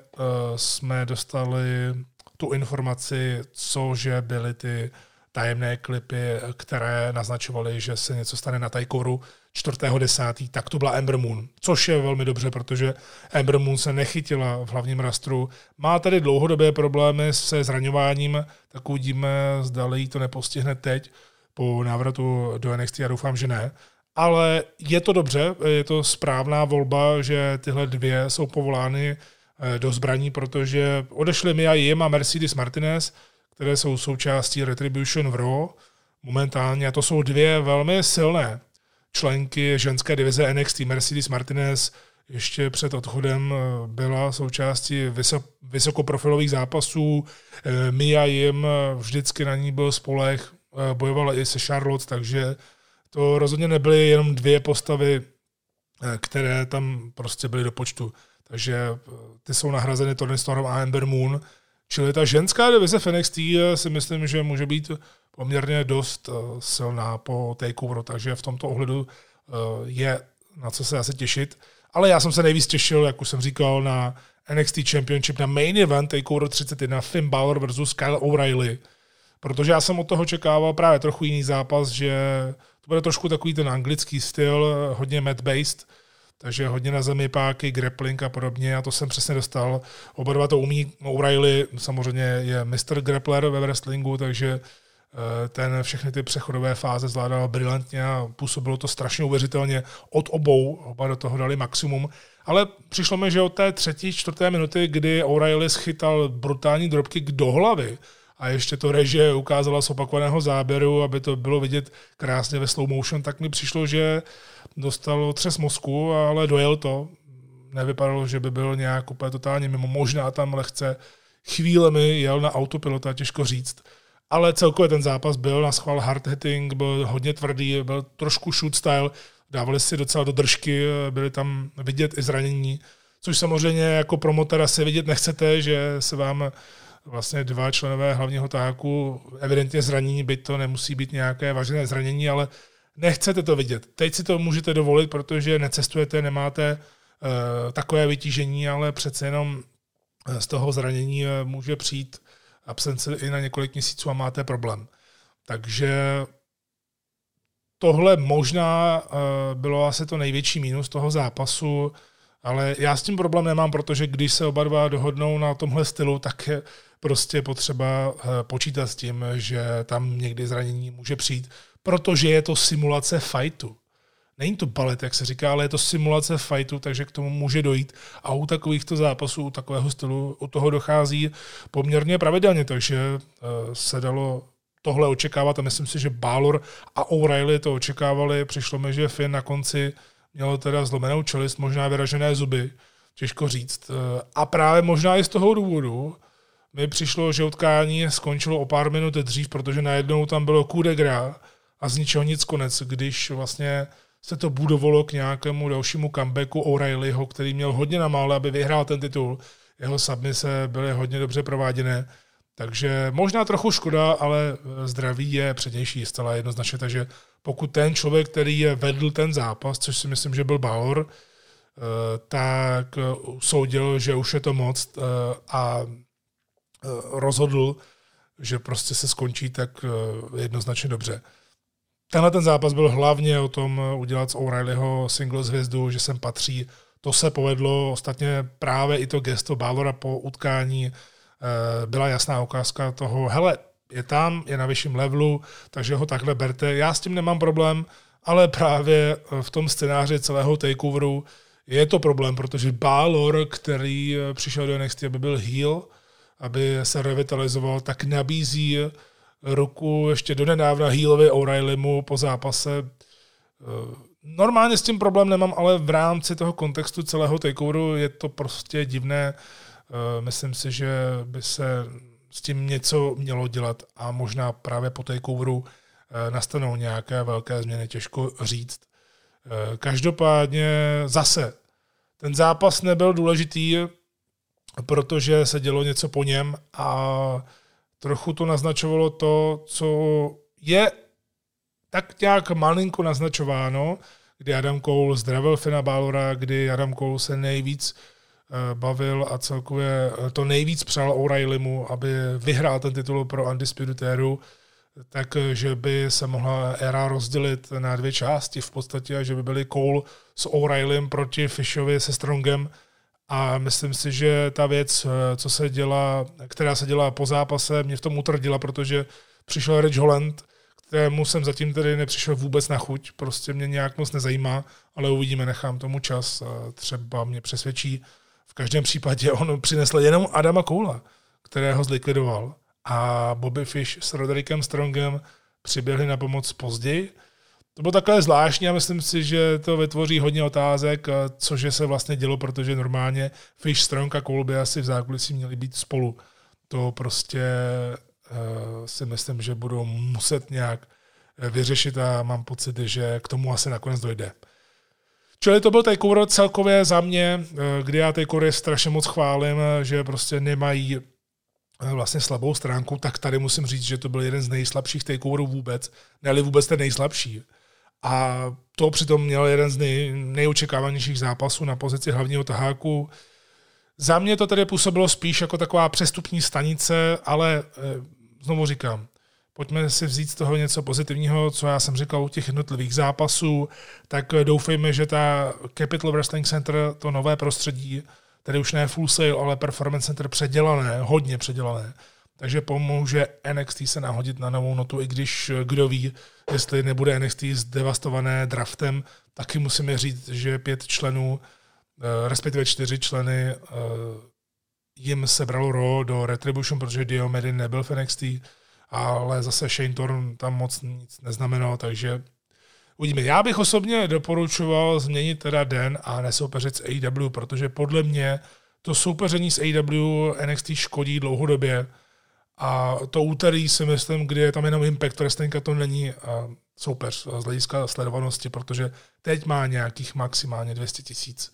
jsme dostali tu informaci, cože byly ty tajemné klipy, které naznačovaly, že se něco stane na Tajkoru 4.10., tak to byla Ember Moon, což je velmi dobře, protože Ember Moon se nechytila v hlavním rastru. Má tady dlouhodobé problémy se zraňováním, tak uvidíme, zda jí to nepostihne teď po návratu do NXT, já doufám, že ne. Ale je to dobře, je to správná volba, že tyhle dvě jsou povolány eh, do zbraní, protože odešly Mia Jim a Mercedes Martinez, které jsou součástí Retribution v Raw momentálně. A to jsou dvě velmi silné členky ženské divize NXT. Mercedes Martinez ještě před odchodem eh, byla součástí vysokoprofilových zápasů. Eh, Mia jim eh, vždycky na ní byl spolech, bojovala i se Charlotte, takže to rozhodně nebyly jenom dvě postavy, které tam prostě byly do počtu. Takže ty jsou nahrazeny Tony Storm a Ember Moon, Čili ta ženská divize v NXT eh, si myslím, že může být poměrně dost eh, silná po takeoveru, takže v tomto ohledu eh, je na co se asi těšit. Ale já jsem se nejvíc těšil, jak už jsem říkal, na NXT Championship, na main event Takeover 31 Finn Balor versus Kyle O'Reilly, protože já jsem od toho čekával právě trochu jiný zápas, že to bude trošku takový ten anglický styl, hodně mat-based, takže hodně na zemi páky, grappling a podobně a to jsem přesně dostal. Oba dva to umí, O'Reilly samozřejmě je Mr. Grappler ve wrestlingu, takže eh, ten všechny ty přechodové fáze zvládal brilantně a působilo to strašně uvěřitelně od obou, oba do toho dali maximum. Ale přišlo mi, že od té třetí, čtvrté minuty, kdy O'Reilly schytal brutální dropkick do hlavy, a ještě to režie ukázala z opakovaného záběru, aby to bylo vidět krásně ve slow motion, tak mi přišlo, že dostal třes mozku, ale dojel to. Nevypadalo, že by byl nějak úplně totálně mimo. Možná tam lehce chvílemi jel na autopilota, těžko říct. Ale celkově ten zápas byl na schvál hard hitting, byl hodně tvrdý, byl trošku shoot style, dávali si docela do držky, byly tam vidět i zranění, což samozřejmě jako promotor asi vidět nechcete, že se vám vlastně dva členové hlavního táku evidentně zranění, byť to nemusí být nějaké vážné zranění, ale nechcete to vidět. Teď si to můžete dovolit, protože necestujete, nemáte uh, takové vytížení, ale přece jenom eh, z toho zranění uh, může přijít absence i na několik měsíců a máte problém. Takže tohle možná bylo asi to největší mínus toho zápasu, ale já s tím problém nemám, protože když se oba dva dohodnou na tomhle stylu, tak prostě potřeba počítat s tím, že tam někdy zranění může přijít protože je to simulace fightu. Není to balet, jak se říká, ale je to simulace fightu, takže k tomu může dojít. A u takovýchto zápasů, u takového stylu, u toho dochází poměrně pravidelně, takže uh, se dalo tohle očekávat a myslím si, že Balor a O'Reilly to očekávali. Přišlo mi, že Finn na konci měl teda zlomenou čelist, možná vyražené zuby, těžko říct. Eh, a právě možná i z toho důvodu mi přišlo, že utkání skončilo o pár minut dřív, protože najednou tam bylo coup de gra a z ničeho nic konec, když vlastně se to budovalo k nějakému dalšímu comebacku O'Reillyho, který měl hodně na mále, aby vyhrál ten titul. Jeho submise byly hodně dobře prováděné. Takže možná trochu škoda, ale zdraví je přednější zcela jednoznačně. Takže pokud ten člověk, který je vedl ten zápas, což si myslím, že byl Balor, eh, tak soudil, že už je to moc eh, a eh, rozhodl, že prostě se skončí tak jednoznačně dobře. Tenhle ten zápas byl hlavně o tom udělat z O'Reillyho singles hvězdu, že sem patří. To se povedlo, ostatně právě i to gesto Balora po utkání Eh, byla jasná ukázka toho, hele, je tam, je na vyšším levelu, takže ho takhle berte. Já s tím nemám problém, ale právě eh, v tom scénáři celého takeoveru je to problém, protože Balor, který eh, přišel do NXT, aby byl heel, aby se revitalizoval, tak nabízí ruku ještě do nedávna healovi O'Reillymu po zápase. Normálně s tím problém nemám, ale v rámci toho kontextu celého takeoveru je to prostě divné. Eh, myslím si, že by se s tím něco mělo dělat a možná právě po takeoveru eh, nastanou nějaké velké změny, těžko říct. Eh, každopádně zase, ten zápas nebyl důležitý, protože se dělo něco po něm a trochu to naznačovalo to, co je tak nějak malinko naznačováno, kdy Adam Cole zdravil Fina Balora, kdy Adam Cole se nejvíc Eh, bavil a celkově eh, to nejvíc přál O'Reillymu, aby vyhrál ten titul pro Undisputed Era, takže by se mohla éra rozdělit na dvě části v podstatě, že by byly Cole s O'Reillym proti Fishovi se Strongem a myslím si, že ta věc, eh, co se dělá, která se dělá po zápase, mě v tom utrdila, protože přišel Rich Holland, kterému jsem zatím tedy nepřišel vůbec na chuť, prostě mě nějak moc nezajímá, ale uvidíme, nechám tomu čas, třeba mě přesvědčí každém případě on přinesl jenom Adama Koula, kterého zlikvidoval. A Bobby Fish s Roderickem Strongem přiběhli na pomoc později. To bylo takové zvláštní a myslím si, že to vytvoří hodně otázek, cože se vlastně dělo, protože normálně Fish, Strong a Cole by asi v zákulisí měli být spolu. To prostě uh, si myslím, že budou muset nějak eh, vyřešit a mám pocit, že k tomu asi nakonec dojde. Čili to byl takeover celkově za mě, eh, kdy já takeovery strašně moc chválím, eh, že prostě nemají eh, vlastně slabou stránku, tak tady musím říct, že to byl jeden z nejslabších takeoverů vůbec, ne vůbec ten nejslabší. A to přitom měl jeden z nej, nejočekávanějších zápasů na pozici hlavního taháku. Za mě to tady působilo spíš jako taková přestupní stanice, ale znovu říkám, pojďme si vzít z toho něco pozitivního, co já jsem říkal u těch jednotlivých zápasů, tak doufejme, že ta Capital Wrestling Center, to nové prostředí, tedy už ne full sale, ale performance center předělané, hodně předělané, takže pomůže NXT se nahodit na novou notu, i když kdo ví, jestli nebude NXT zdevastované draftem, taky musíme říct, že pět členů, eh, respektive čtyři členy eh, jim sebralo Raw do Retribution, protože Diomedy nebyl v NXT, ale zase Shane Thorn tam moc nic neznamenal, takže uvidíme. Já bych osobně doporučoval změnit teda den a nesoupeřit s AEW, protože podle mě to soupeření s AEW NXT škodí dlouhodobě a to úterý si myslím, kdy je tam jenom Impact Wrestling a to není soupeř z hlediska sledovanosti, protože teď má nějakých maximálně 200 tisíc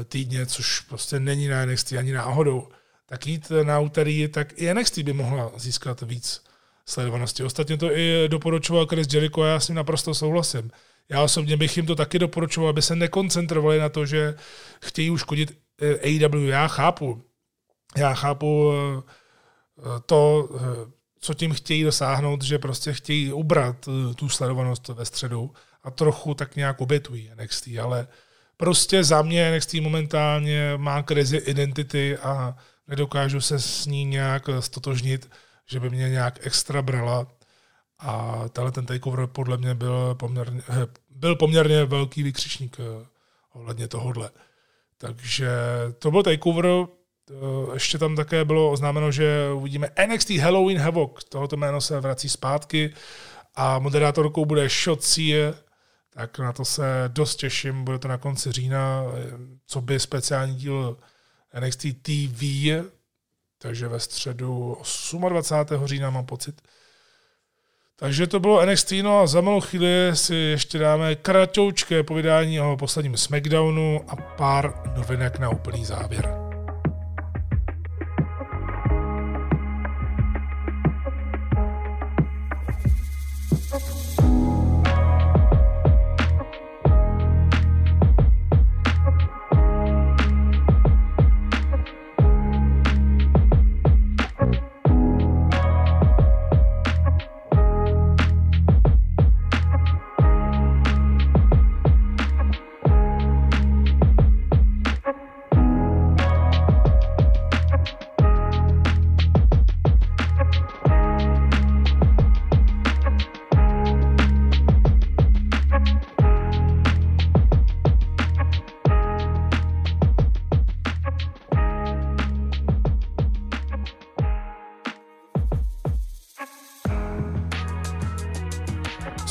e, týdně, což prostě není na NXT ani náhodou tak jít na úterý, tak i NXT by mohla získat víc sledovanosti. Ostatně to i doporučoval Chris Jericho a já s ním naprosto souhlasím. Já osobně bych jim to taky doporučoval, aby se nekoncentrovali na to, že chtějí uškodit eh, AEW. Já chápu. Já chápu eh, to, eh, co tím chtějí dosáhnout, že prostě chtějí ubrat tu sledovanost ve středu a trochu tak nějak obětují NXT, ale prostě za mě NXT momentálně má krizi identity a nedokážu se s ní nějak stotožnit, že by mě nějak extra brala. A tenhle ten takeover podle mě byl poměrně, eh, byl poměrně velký vykřičník eh, ohledně tohohle. Takže to byl takeover, ještě tam také bylo oznámeno, že uvidíme NXT Halloween Havoc. Tohoto jméno se vrací zpátky a moderátorkou bude Shotzi, tak na to se dost těším. Bude to na konci října, co by speciální díl NXT TV, takže ve středu 28. října mám pocit. Takže to bylo NXT, no a za malou chvíli si ještě dáme kratoučké povídání o posledním SmackDownu a pár novinek na úplný závěr.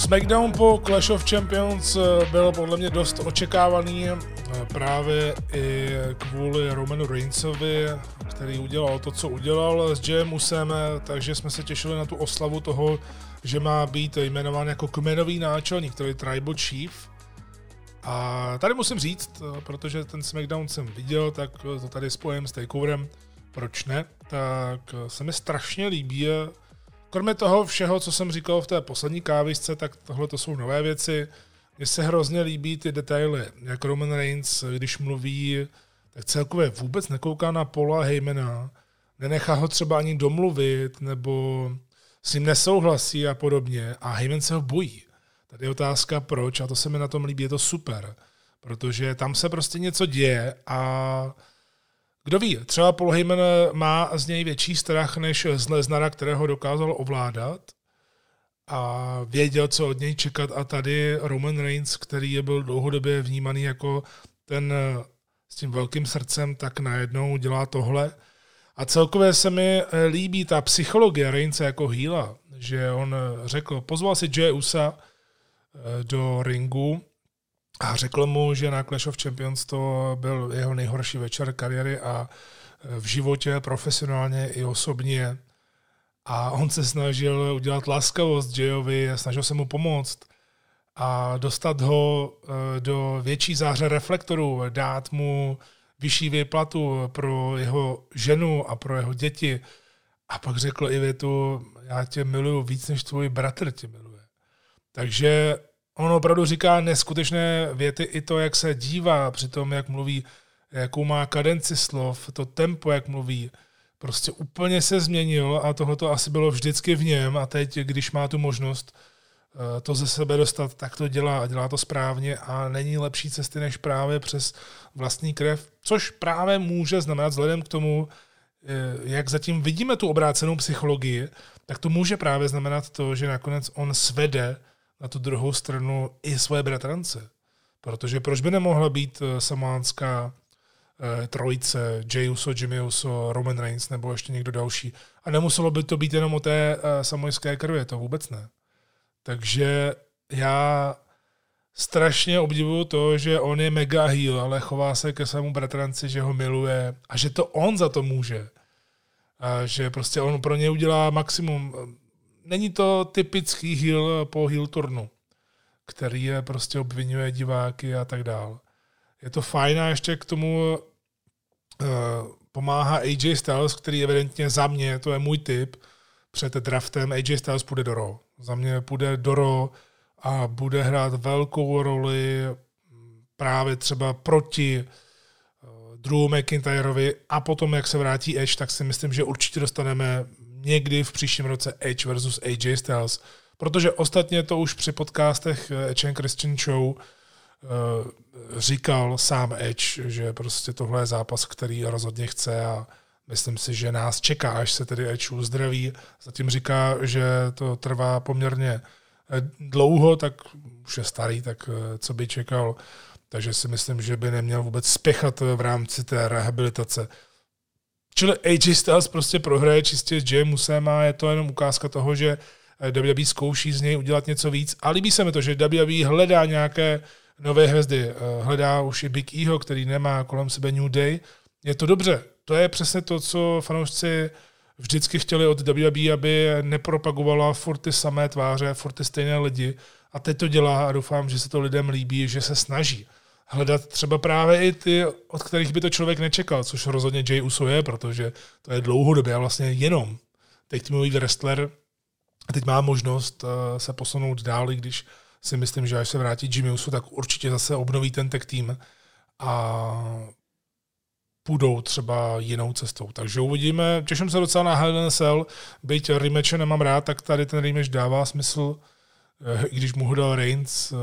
SmackDown po Clash of Champions eh, byl podle mě dost očekávaný eh, právě i kvůli Romanu Reignsovi, který udělal to, co udělal s Jayem Usem, eh, takže jsme se těšili na tu oslavu toho, že má být jmenován jako kmenový náčelník, který je Tribal Chief. A tady musím říct, protože ten SmackDown jsem viděl, tak to tady spojím s takeoverem, proč ne, tak se mi strašně líbí Kromě toho všeho, co jsem říkal v té poslední kávisce, tak tohle to jsou nové věci. Mně se hrozně líbí ty detaily, jak Roman Reigns, když mluví, tak celkově vůbec nekouká na Paula Heymana, nenechá ho třeba ani domluvit, nebo s ním nesouhlasí a podobně. A Heyman se ho bojí. Tady je otázka proč a to se mi na tom líbí, je to super. Protože tam se prostě něco děje a kdo ví, třeba Paul Heyman má z něj větší strach než z Leznara, kterého dokázal ovládat a věděl, co od něj čekat a tady Roman Reigns, který je byl dlouhodobě vnímaný jako ten s tím velkým srdcem, tak najednou dělá tohle. A celkově se mi líbí ta psychologie Reince jako hýla, že on řekl, pozval si Jay Usa eh, do ringu a řekl mu, že na Clash of Champions to byl jeho nejhorší večer kariéry a e, v životě, profesionálně i osobně. A on se snažil udělat laskavost Jayovi, snažil se mu pomoct a dostat ho e, do větší záře reflektorů, dát mu vyšší výplatu pro jeho ženu a pro jeho děti. A pak řekl i větu, já tě miluju víc, než tvůj bratr tě miluje. Takže on opravdu říká neskutečné věty i to, jak se dívá při tom, jak mluví, jakou má kadenci slov, to tempo, jak mluví. Prostě úplně se změnil a tohle to asi bylo vždycky v něm a teď, když má tu možnost eh, to ze sebe dostat, tak to dělá a dělá to správně a není lepší cesty než právě přes vlastní krev, což právě může znamenat vzhledem k tomu, eh, jak zatím vidíme tu obrácenou psychologii, tak to může právě znamenat to, že nakonec on svede na tu druhou stranu i své bratrance. Protože proč by nemohla být eh, samánská eh, trojice, Jay Uso, Jimmy Uso, Roman Reigns nebo ještě někdo další. A nemuselo by to být jenom o té eh, samojské krvi, to vůbec ne. Takže já strašně obdivuju to, že on je mega heel, ale chová se ke svému bratranci, že ho miluje a že to on za to může. A že prostě on pro ně udělá maximum není to typický heel po heel turnu, který je prostě obvinuje diváky a tak dál. Je to fajn a ještě k tomu uh, pomáhá AJ Styles, který evidentně za mě, to je můj tip, před draftem AJ Styles půjde do Raw. Za mě půjde do Raw a bude hrát velkou roli právě třeba proti uh, Drew McIntyreovi a potom, jak se vrátí Edge, tak si myslím, že určitě dostaneme někdy v příštím roce Edge versus AJ Styles, protože ostatně to už při podcastech eh, Edge and Christian Show uh, říkal sám Edge, že prostě tohle je zápas, který rozhodně chce a Myslím si, že nás čeká, až se tedy Edge uzdraví. Zatím říká, že to trvá poměrně eh, dlouho, tak už je starý, tak eh, co by čekal. Takže si myslím, že by neměl vůbec spěchat v rámci té rehabilitace. Čili AJ Styles prostě prohraje čistě s Jamusem a je to jenom ukázka toho, že WWE zkouší z něj udělat něco víc. A líbí se mi to, že WWE hledá nějaké nové hvězdy. Hledá už i Big Eho, který nemá kolem sebe New Day. Je to dobře. To je přesně to, co fanoušci vždycky chtěli od WWE, aby nepropagovala furt ty samé tváře, furt ty stejné lidi. A teď to dělá a doufám, že se to lidem líbí, že se snaží hledat třeba právě i ty, od kterých by to člověk nečekal, což rozhodně Jay Uso je, protože to je dlouhodobě a vlastně jenom. Teď týmový wrestler a teď má možnost uh, se posunout dál, i když si myslím, že až se vrátí Jimmy Uso, tak určitě zase obnoví ten tech tým a půjdou třeba jinou cestou. Takže uvidíme, těším se docela na a Cell, byť rematche nemám rád, tak tady ten rematch dává smysl, eh, i když mu ho dal Reigns eh,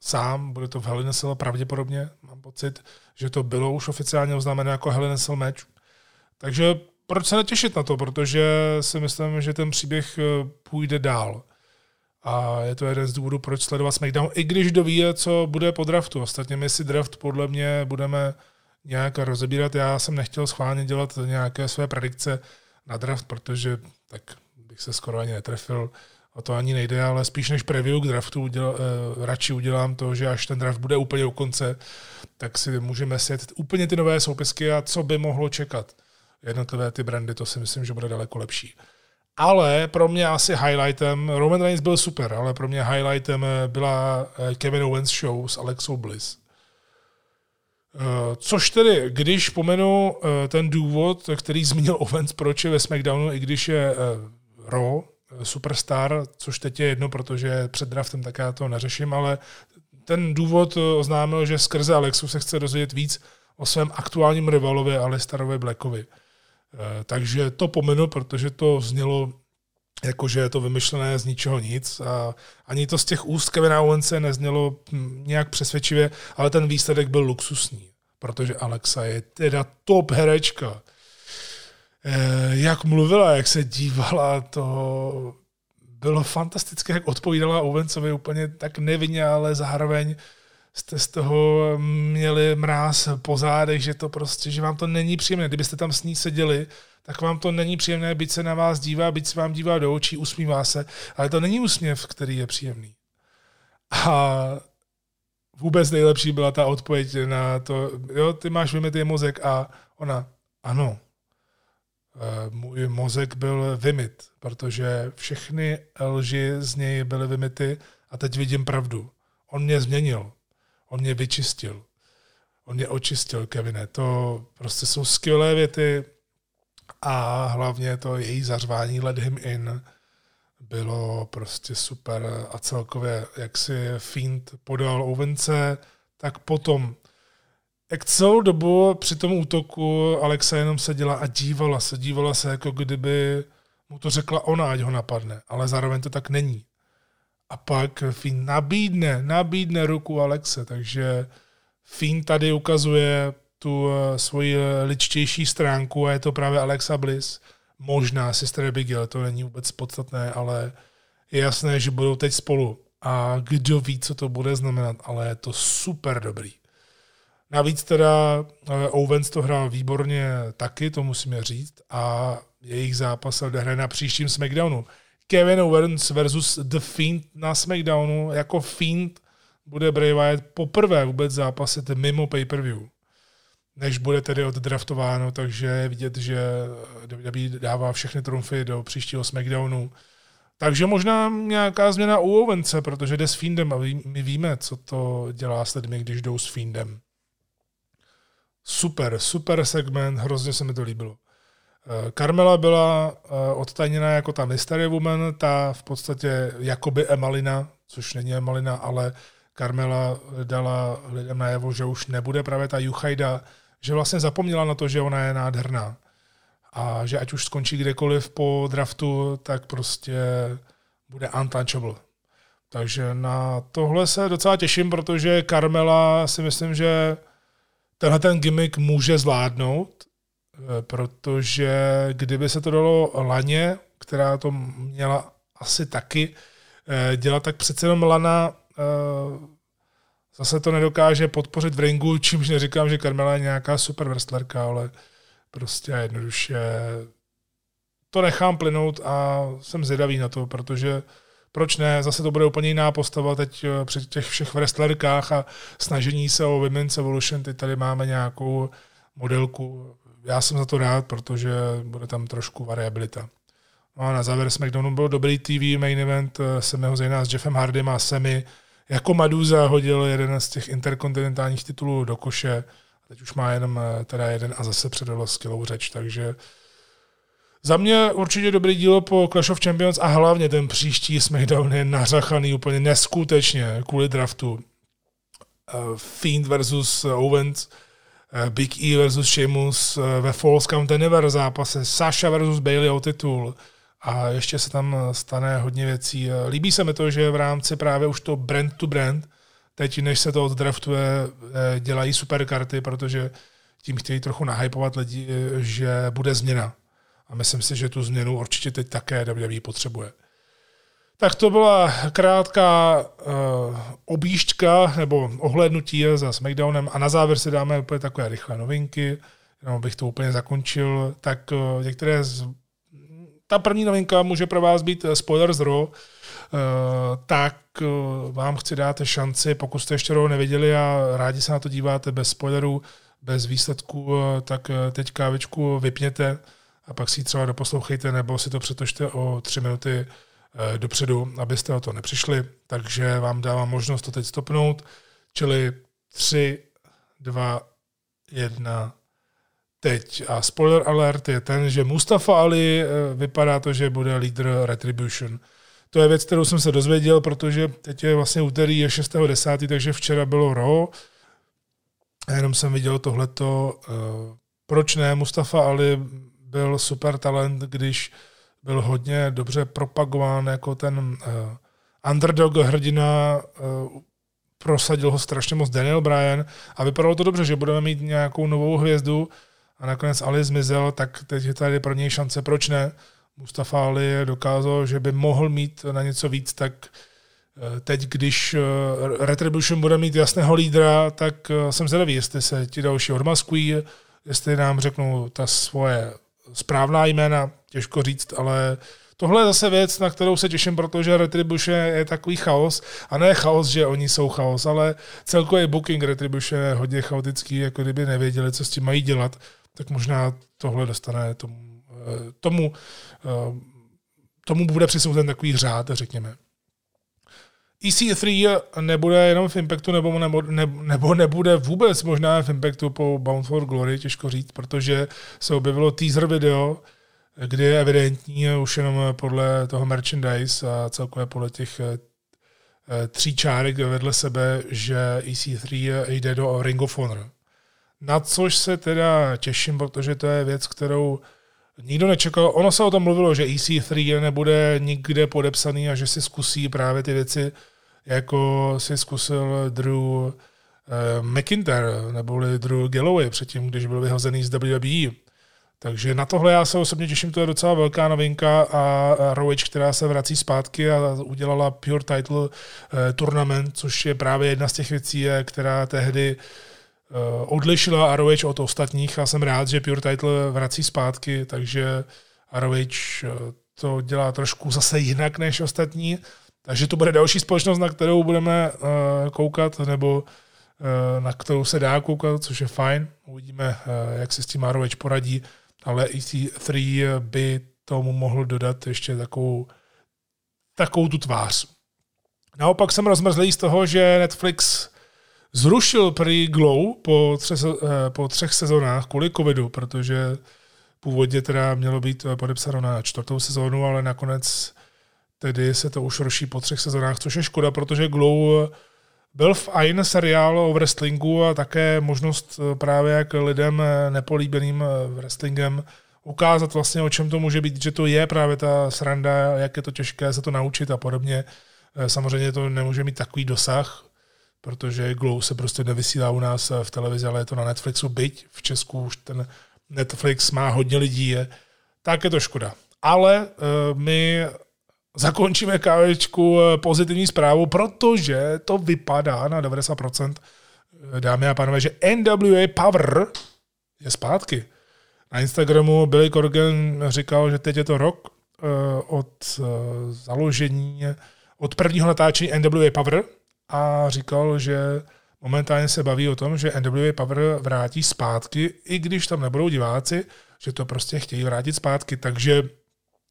sám, bude to v Hell in Cell pravděpodobně, mám pocit, že to bylo už oficiálně oznámeno jako Hell in Cell match. Takže proč se netěšit na to, protože si myslím, že ten příběh eh, půjde dál. A je to jeden z důvodů, proč sledovat SmackDown, i když kdo ví, co bude po draftu. Ostatně my si draft podle mě budeme nějak rozebírat. Já jsem nechtěl schválně dělat nějaké své predikce na draft, protože tak bych se skoro ani netrefil. O to ani nejde, ale spíš než preview k draftu uděl, eh, radši udělám to, že až ten draft bude úplně u konce, tak si můžeme sjet úplně ty nové soupisky a co by mohlo čekat. Jednotlivé ty brandy, to si myslím, že bude daleko lepší. Ale pro mě asi highlightem, Roman Reigns byl super, ale pro mě highlightem byla eh, Kevin Owens show s Alexou Bliss. Eh, což tedy, když pomenu eh, ten důvod, který zmínil Owens, proč je ve SmackDownu, i když je Raw, superstar, což teď je jedno, protože před draftem tak já to neřeším, ale ten důvod oznámil, že skrze Alexu se chce dozvědět víc o svém aktuálním rivalovi Alistarovi Blackovi. Eh, takže to pominu, protože to znělo jako, že je to vymyšlené z ničeho nic a ani to z těch úst Kevina Owense neznělo hm, nějak přesvědčivě, ale ten výsledek byl luxusní, protože Alexa je teda top herečka. Eh, jak mluvila, jak se dívala, to bylo fantastické, jak odpovídala Owencovi úplně tak nevinně, ale zároveň jste z toho měli mráz po zádech, že to prostě, že vám to není příjemné. Kdybyste tam s ní seděli, tak vám to není příjemné, byť se na vás dívá, byť se vám dívá do očí, usmívá se, ale to není úsměv, který je příjemný. A vůbec nejlepší byla ta odpověď na to, jo, ty máš vymytý mozek a ona, ano, můj mozek byl vymyt, protože všechny lži z něj byly vymyty a teď vidím pravdu. On mě změnil. On mě vyčistil. On mě očistil, Kevine. To prostě jsou skvělé věty a hlavně to její zařvání Let Him In bylo prostě super a celkově, jak si Fiend podal Ovence, tak potom jak celou dobu při tom útoku Alexa jenom seděla a dívala se, dívala se, jako kdyby mu to řekla ona, ať ho napadne, ale zároveň to tak není. A pak Finn nabídne, nabídne ruku Alexe, takže Finn tady ukazuje tu eh, svoji ličtější stránku a je to právě Alexa Bliss. Možná Sister Abigail, to není vůbec podstatné, ale je jasné, že budou teď spolu. A kdo ví, co to bude znamenat, ale je to super dobrý. Navíc teda eh, Owens to hrál výborně taky, to musíme říct, a jejich zápas se odehraje na příštím SmackDownu. Kevin Owens versus The Fiend na SmackDownu. Jako Fiend bude Bray Wyatt poprvé vůbec zápasit mimo pay-per-view, než bude tedy oddraftováno, takže vidět, že WWE dává všechny trumfy do příštího SmackDownu. Takže možná nějaká změna u Owence, protože jde s Fiendem a my víme, co to dělá s lidmi, když jdou s Fiendem. Super, super segment, hrozně se mi to líbilo. Carmela byla eh, odtajněna jako ta Mystery Woman, ta v podstatě jakoby Emalina, což není Emalina, ale Carmela dala lidem najevo, že už nebude právě ta Juchajda, že vlastně zapomněla na to, že ona je nádherná. A že ať už skončí kdekoliv po draftu, tak prostě bude untouchable. Takže na tohle se docela těším, protože Carmela si myslím, že tenhle ten gimmick může zvládnout protože kdyby se to dalo Laně, která to měla asi taky dělat, tak přece jenom Lana zase to nedokáže podpořit v ringu, čímž neříkám, že Carmela je nějaká super wrestlerka, ale prostě jednoduše to nechám plynout a jsem zvědavý na to, protože proč ne, zase to bude úplně jiná postava teď eh, při těch všech wrestlerkách a snažení se o Women's Evolution, teď tady máme nějakou modelku. Já jsem za to rád, protože bude tam trošku variabilita. No a na závěr SmackDownu byl dobrý TV main event 7. zejména s Jeffem Hardym a Semi. Jako Maduza hodil jeden z těch interkontinentálních titulů do koše. Teď už má jenom eh, teda jeden a zase předalo skvělou řeč, takže za mě určitě dobrý dílo po Clash of Champions a hlavně ten příští SmackDown je nařachaný úplně neskutečně kvůli draftu. Uh, Fiend versus Owens, uh, Big E versus Sheamus ve Falls Count Anywhere zápase, Sasha versus Bailey o titul a ještě se tam stane hodně věcí. Líbí se mi to, že v rámci právě už to brand to brand, teď než se to oddraftuje, dělají super karty, protože tím chtějí trochu nahypovat lidi, že bude změna a myslím si, že tu změnu určitě teď také WWE potřebuje. Tak to byla krátká uh, objížďka nebo ohlédnutí za SmackDownem a na závěr si dáme úplně takové rychlé novinky, jenom bych to úplně zakončil. Tak uh, některé z... Ta první novinka může pro vás být spoiler z Raw, uh, tak uh, vám chci dát šanci, pokud jste ještě Raw neviděli a rádi se na to díváte bez spoilerů, bez výsledků, uh, tak uh, teď kávičku vypněte, a pak si ji třeba doposlouchejte nebo si to přetočte o tři minuty eh, dopředu, abyste o to nepřišli. Takže vám dávám možnost to teď stopnout, čili tři, dva, jedna, teď. A spoiler alert je ten, že Mustafa Ali eh, vypadá to, že bude lídr Retribution. To je věc, kterou jsem se dozvěděl, protože teď je vlastně úterý je 6.10., takže včera bylo Raw. A jenom jsem viděl tohleto. Eh, proč ne? Mustafa Ali byl super talent, když byl hodně dobře propagován jako ten uh, underdog hrdina, uh, prosadil ho strašně moc Daniel Bryan a vypadalo to dobře, že budeme mít nějakou novou hvězdu a nakonec Ali zmizel, tak teď je tady pro něj šance, proč ne? Mustafa Ali dokázal, že by mohl mít na něco víc, tak eh, teď, když Retribution bude mít jasného lídra, tak jsem zvědavý, jestli se ti další odmaskují, jestli nám řeknou ta svoje správná jména, těžko říct, ale tohle je zase věc, na kterou se těším, protože Retribution je takový chaos, a ne chaos, že oni jsou chaos, ale celkově booking Retribution je hodně chaotický, jako kdyby nevěděli, co s tím mají dělat, tak možná tohle dostane tomu, eh, tomu, eh, tomu bude přisouzen takový řád, řekněme. EC3 nebude jenom v Impactu, nebo, nebo, nebo nebude vůbec možná v Impactu po Bound for Glory, těžko říct, protože se objevilo teaser video, kde je evidentní už jenom podle toho merchandise a celkově podle těch eh, tří čárek vedle sebe, že EC3 jde do Ring of Honor. Na což se teda těším, protože to je věc, kterou nikdo nečekal. Ono se o tom mluvilo, že EC3 nebude nikde podepsaný a že si zkusí právě ty věci jako si zkusil Drew uh, McIntyre neboli Drew Galloway předtím, když byl vyhozený z WWE. Takže na tohle já se osobně těším, to je docela velká novinka a Rowage, která se vrací zpátky a udělala Pure Title uh, Tournament, což je právě jedna z těch věcí, eh, která tehdy odlišila ROH od ostatních a jsem rád, že Pure Title vrací zpátky, takže ROH to dělá trošku zase jinak než ostatní. Takže to bude další společnost, na kterou budeme uh, koukat, nebo uh, na kterou se dá koukat, což je fajn. Uvidíme, uh, jak se s tím ROH poradí, ale EC3 by tomu mohl dodat ještě takovou, takovou tu tvář. Naopak jsem rozmrzlý z toho, že Netflix zrušil prý Glow po, třech, po třech sezónách kvůli covidu, protože původně teda mělo být podepsáno na čtvrtou sezónu, ale nakonec tedy se to už roší po třech sezónách, což je škoda, protože Glow byl v Ain seriál o wrestlingu a také možnost eh, právě jak lidem eh, nepolíbeným eh, wrestlingem ukázat vlastně, o čem to může být, že to je právě ta sranda, jak je to těžké se to naučit a podobně. Samozřejmě to nemůže mít takový dosah, protože Glow se prostě nevysílá u nás v televizi, ale je to na Netflixu, byť v Česku už ten Netflix má hodně lidí, tak je to škoda. Ale my zakončíme kávečku pozitivní zprávu, protože to vypadá na 90%, dámy a pánové, že NWA Power je zpátky. Na Instagramu Billy Corgan říkal, že teď je to rok uh, od založení, od prvního natáčení NWA Power a říkal, že momentálně se baví o tom, že NWA Power vrátí zpátky, i když tam nebudou diváci, že to prostě chtějí vrátit zpátky. Takže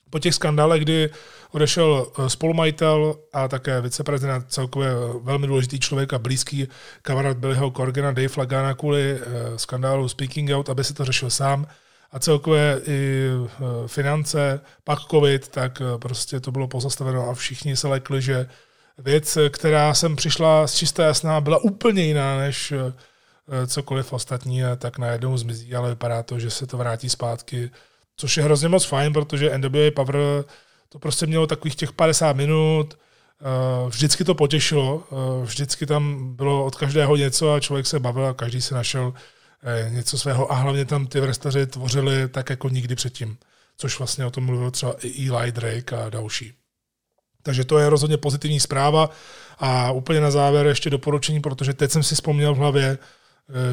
po těch skandálech, kdy odešel eh, spolumajitel a také viceprezident, celkově velmi důležitý člověk a blízký kamarád Billyho Corgana, Dave Lagana kvůli skandálu Speaking Out, aby se to řešil sám, a celkově i finance, pak covid, tak prostě to bylo pozastaveno a všichni se lekli, že věc, která jsem přišla z čisté jasná, byla úplně jiná než cokoliv ostatní, tak najednou zmizí, ale vypadá to, že se to vrátí zpátky, což je hrozně moc fajn, protože NWA Power to prostě mělo takových těch 50 minut, vždycky to potěšilo, vždycky tam bylo od každého něco a člověk se bavil a každý se našel Eh, něco svého a hlavně tam ty vrestaři tvořili tak jako nikdy předtím, což vlastně o tom mluvil třeba i Eli Drake a další. Takže to je rozhodně pozitivní zpráva a úplně na závěr ještě doporučení, protože teď jsem si vzpomněl v hlavě, eh,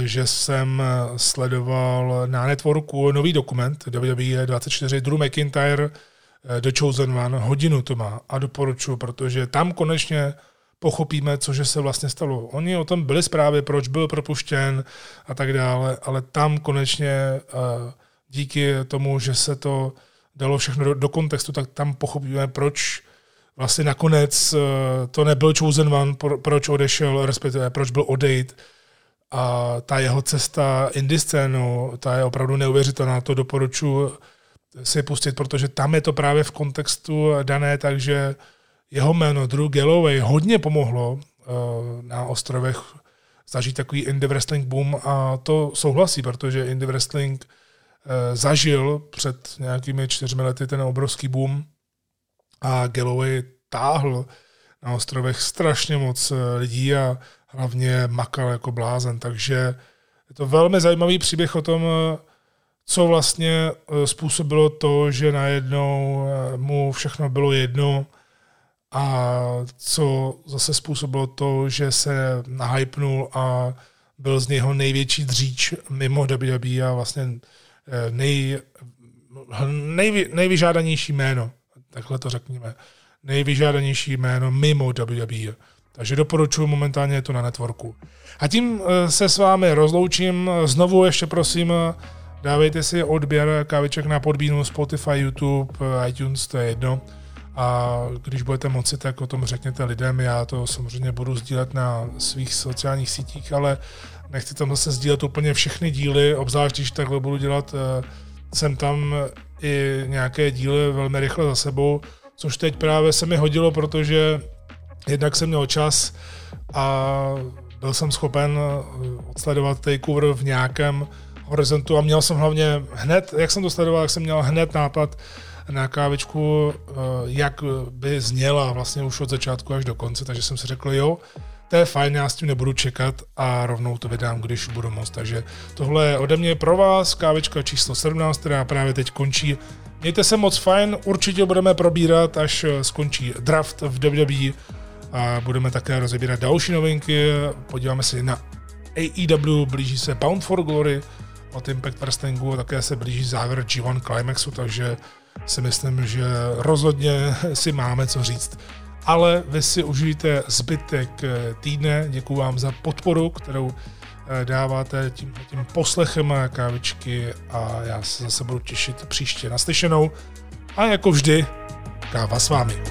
že jsem sledoval na networku nový dokument WWE 24 Drew McIntyre eh, The Chosen One, hodinu to má a doporučuji, protože tam konečně pochopíme, cože se vlastně stalo. Oni o tom byli zprávy, proč byl propuštěn a tak dále, ale tam konečně eh, díky tomu, že se to dalo všechno do, do kontextu, tak tam pochopíme, proč vlastně nakonec eh, to nebyl chosen one, proč odešel, respektive proč byl odejít. A ta jeho cesta indie scénu, ta je opravdu neuvěřitelná, to doporučuji si pustit, protože tam je to právě v kontextu dané, takže jeho jméno Drew Galloway hodně pomohlo uh, na ostrovech zažít takový indie wrestling boom a to souhlasí, protože indie wrestling uh, zažil před nějakými čtyřmi lety ten obrovský boom a Galloway táhl na ostrovech strašně moc eh, lidí a hlavně makal jako blázen, takže je to velmi zajímavý příběh o tom, co vlastně způsobilo to, že najednou mu všechno bylo jedno, a co zase způsobilo to, že se nahypnul a byl z něho největší dříč mimo WWE a vlastně eh, nej, nej, nejvyžádanější jméno, takhle to řekněme, nejvyžádanější jméno mimo WWE. Takže doporučuji momentálně je to na networku. A tím eh, se s vámi rozloučím. Znovu ještě prosím, dávejte si odběr káviček na podbínu Spotify, YouTube, iTunes, to je jedno a když budete moci, tak o tom řekněte lidem. Já to samozřejmě budu sdílet na svých sociálních sítích, ale nechci tam zase sdílet úplně všechny díly, obzvlášť když takhle budu dělat jsem eh, tam i nějaké díly velmi rychle za sebou, což teď právě se mi hodilo, protože jednak jsem měl čas a byl jsem schopen eh, odsledovat takeover v nějakém horizontu a měl jsem hlavně hned, jak jsem to sledoval, jak jsem měl hned nápad, na kávičku, eh, jak by zněla vlastně už od začátku až do konce, takže jsem si řekl, jo, to je fajn, já s tím nebudu čekat a rovnou to vydám, když budu moc. Takže tohle je ode mě pro vás kávička číslo 17, která právě teď končí. Mějte se moc fajn, určitě budeme probírat, až skončí draft v WWE a budeme také rozebírat další novinky. Podíváme se na AEW, blíží se Pound for Glory od Impact Wrestlingu a také se blíží závěr G1 Climaxu, takže si myslím, že rozhodně *laughs* si máme co říct. Ale vy si užijte zbytek eh, týdne, děkuji vám za podporu, kterou eh, dáváte tím, tím poslechem kávičky a já se zase budu těšit příště naslyšenou. A jako vždy, káva s vámi.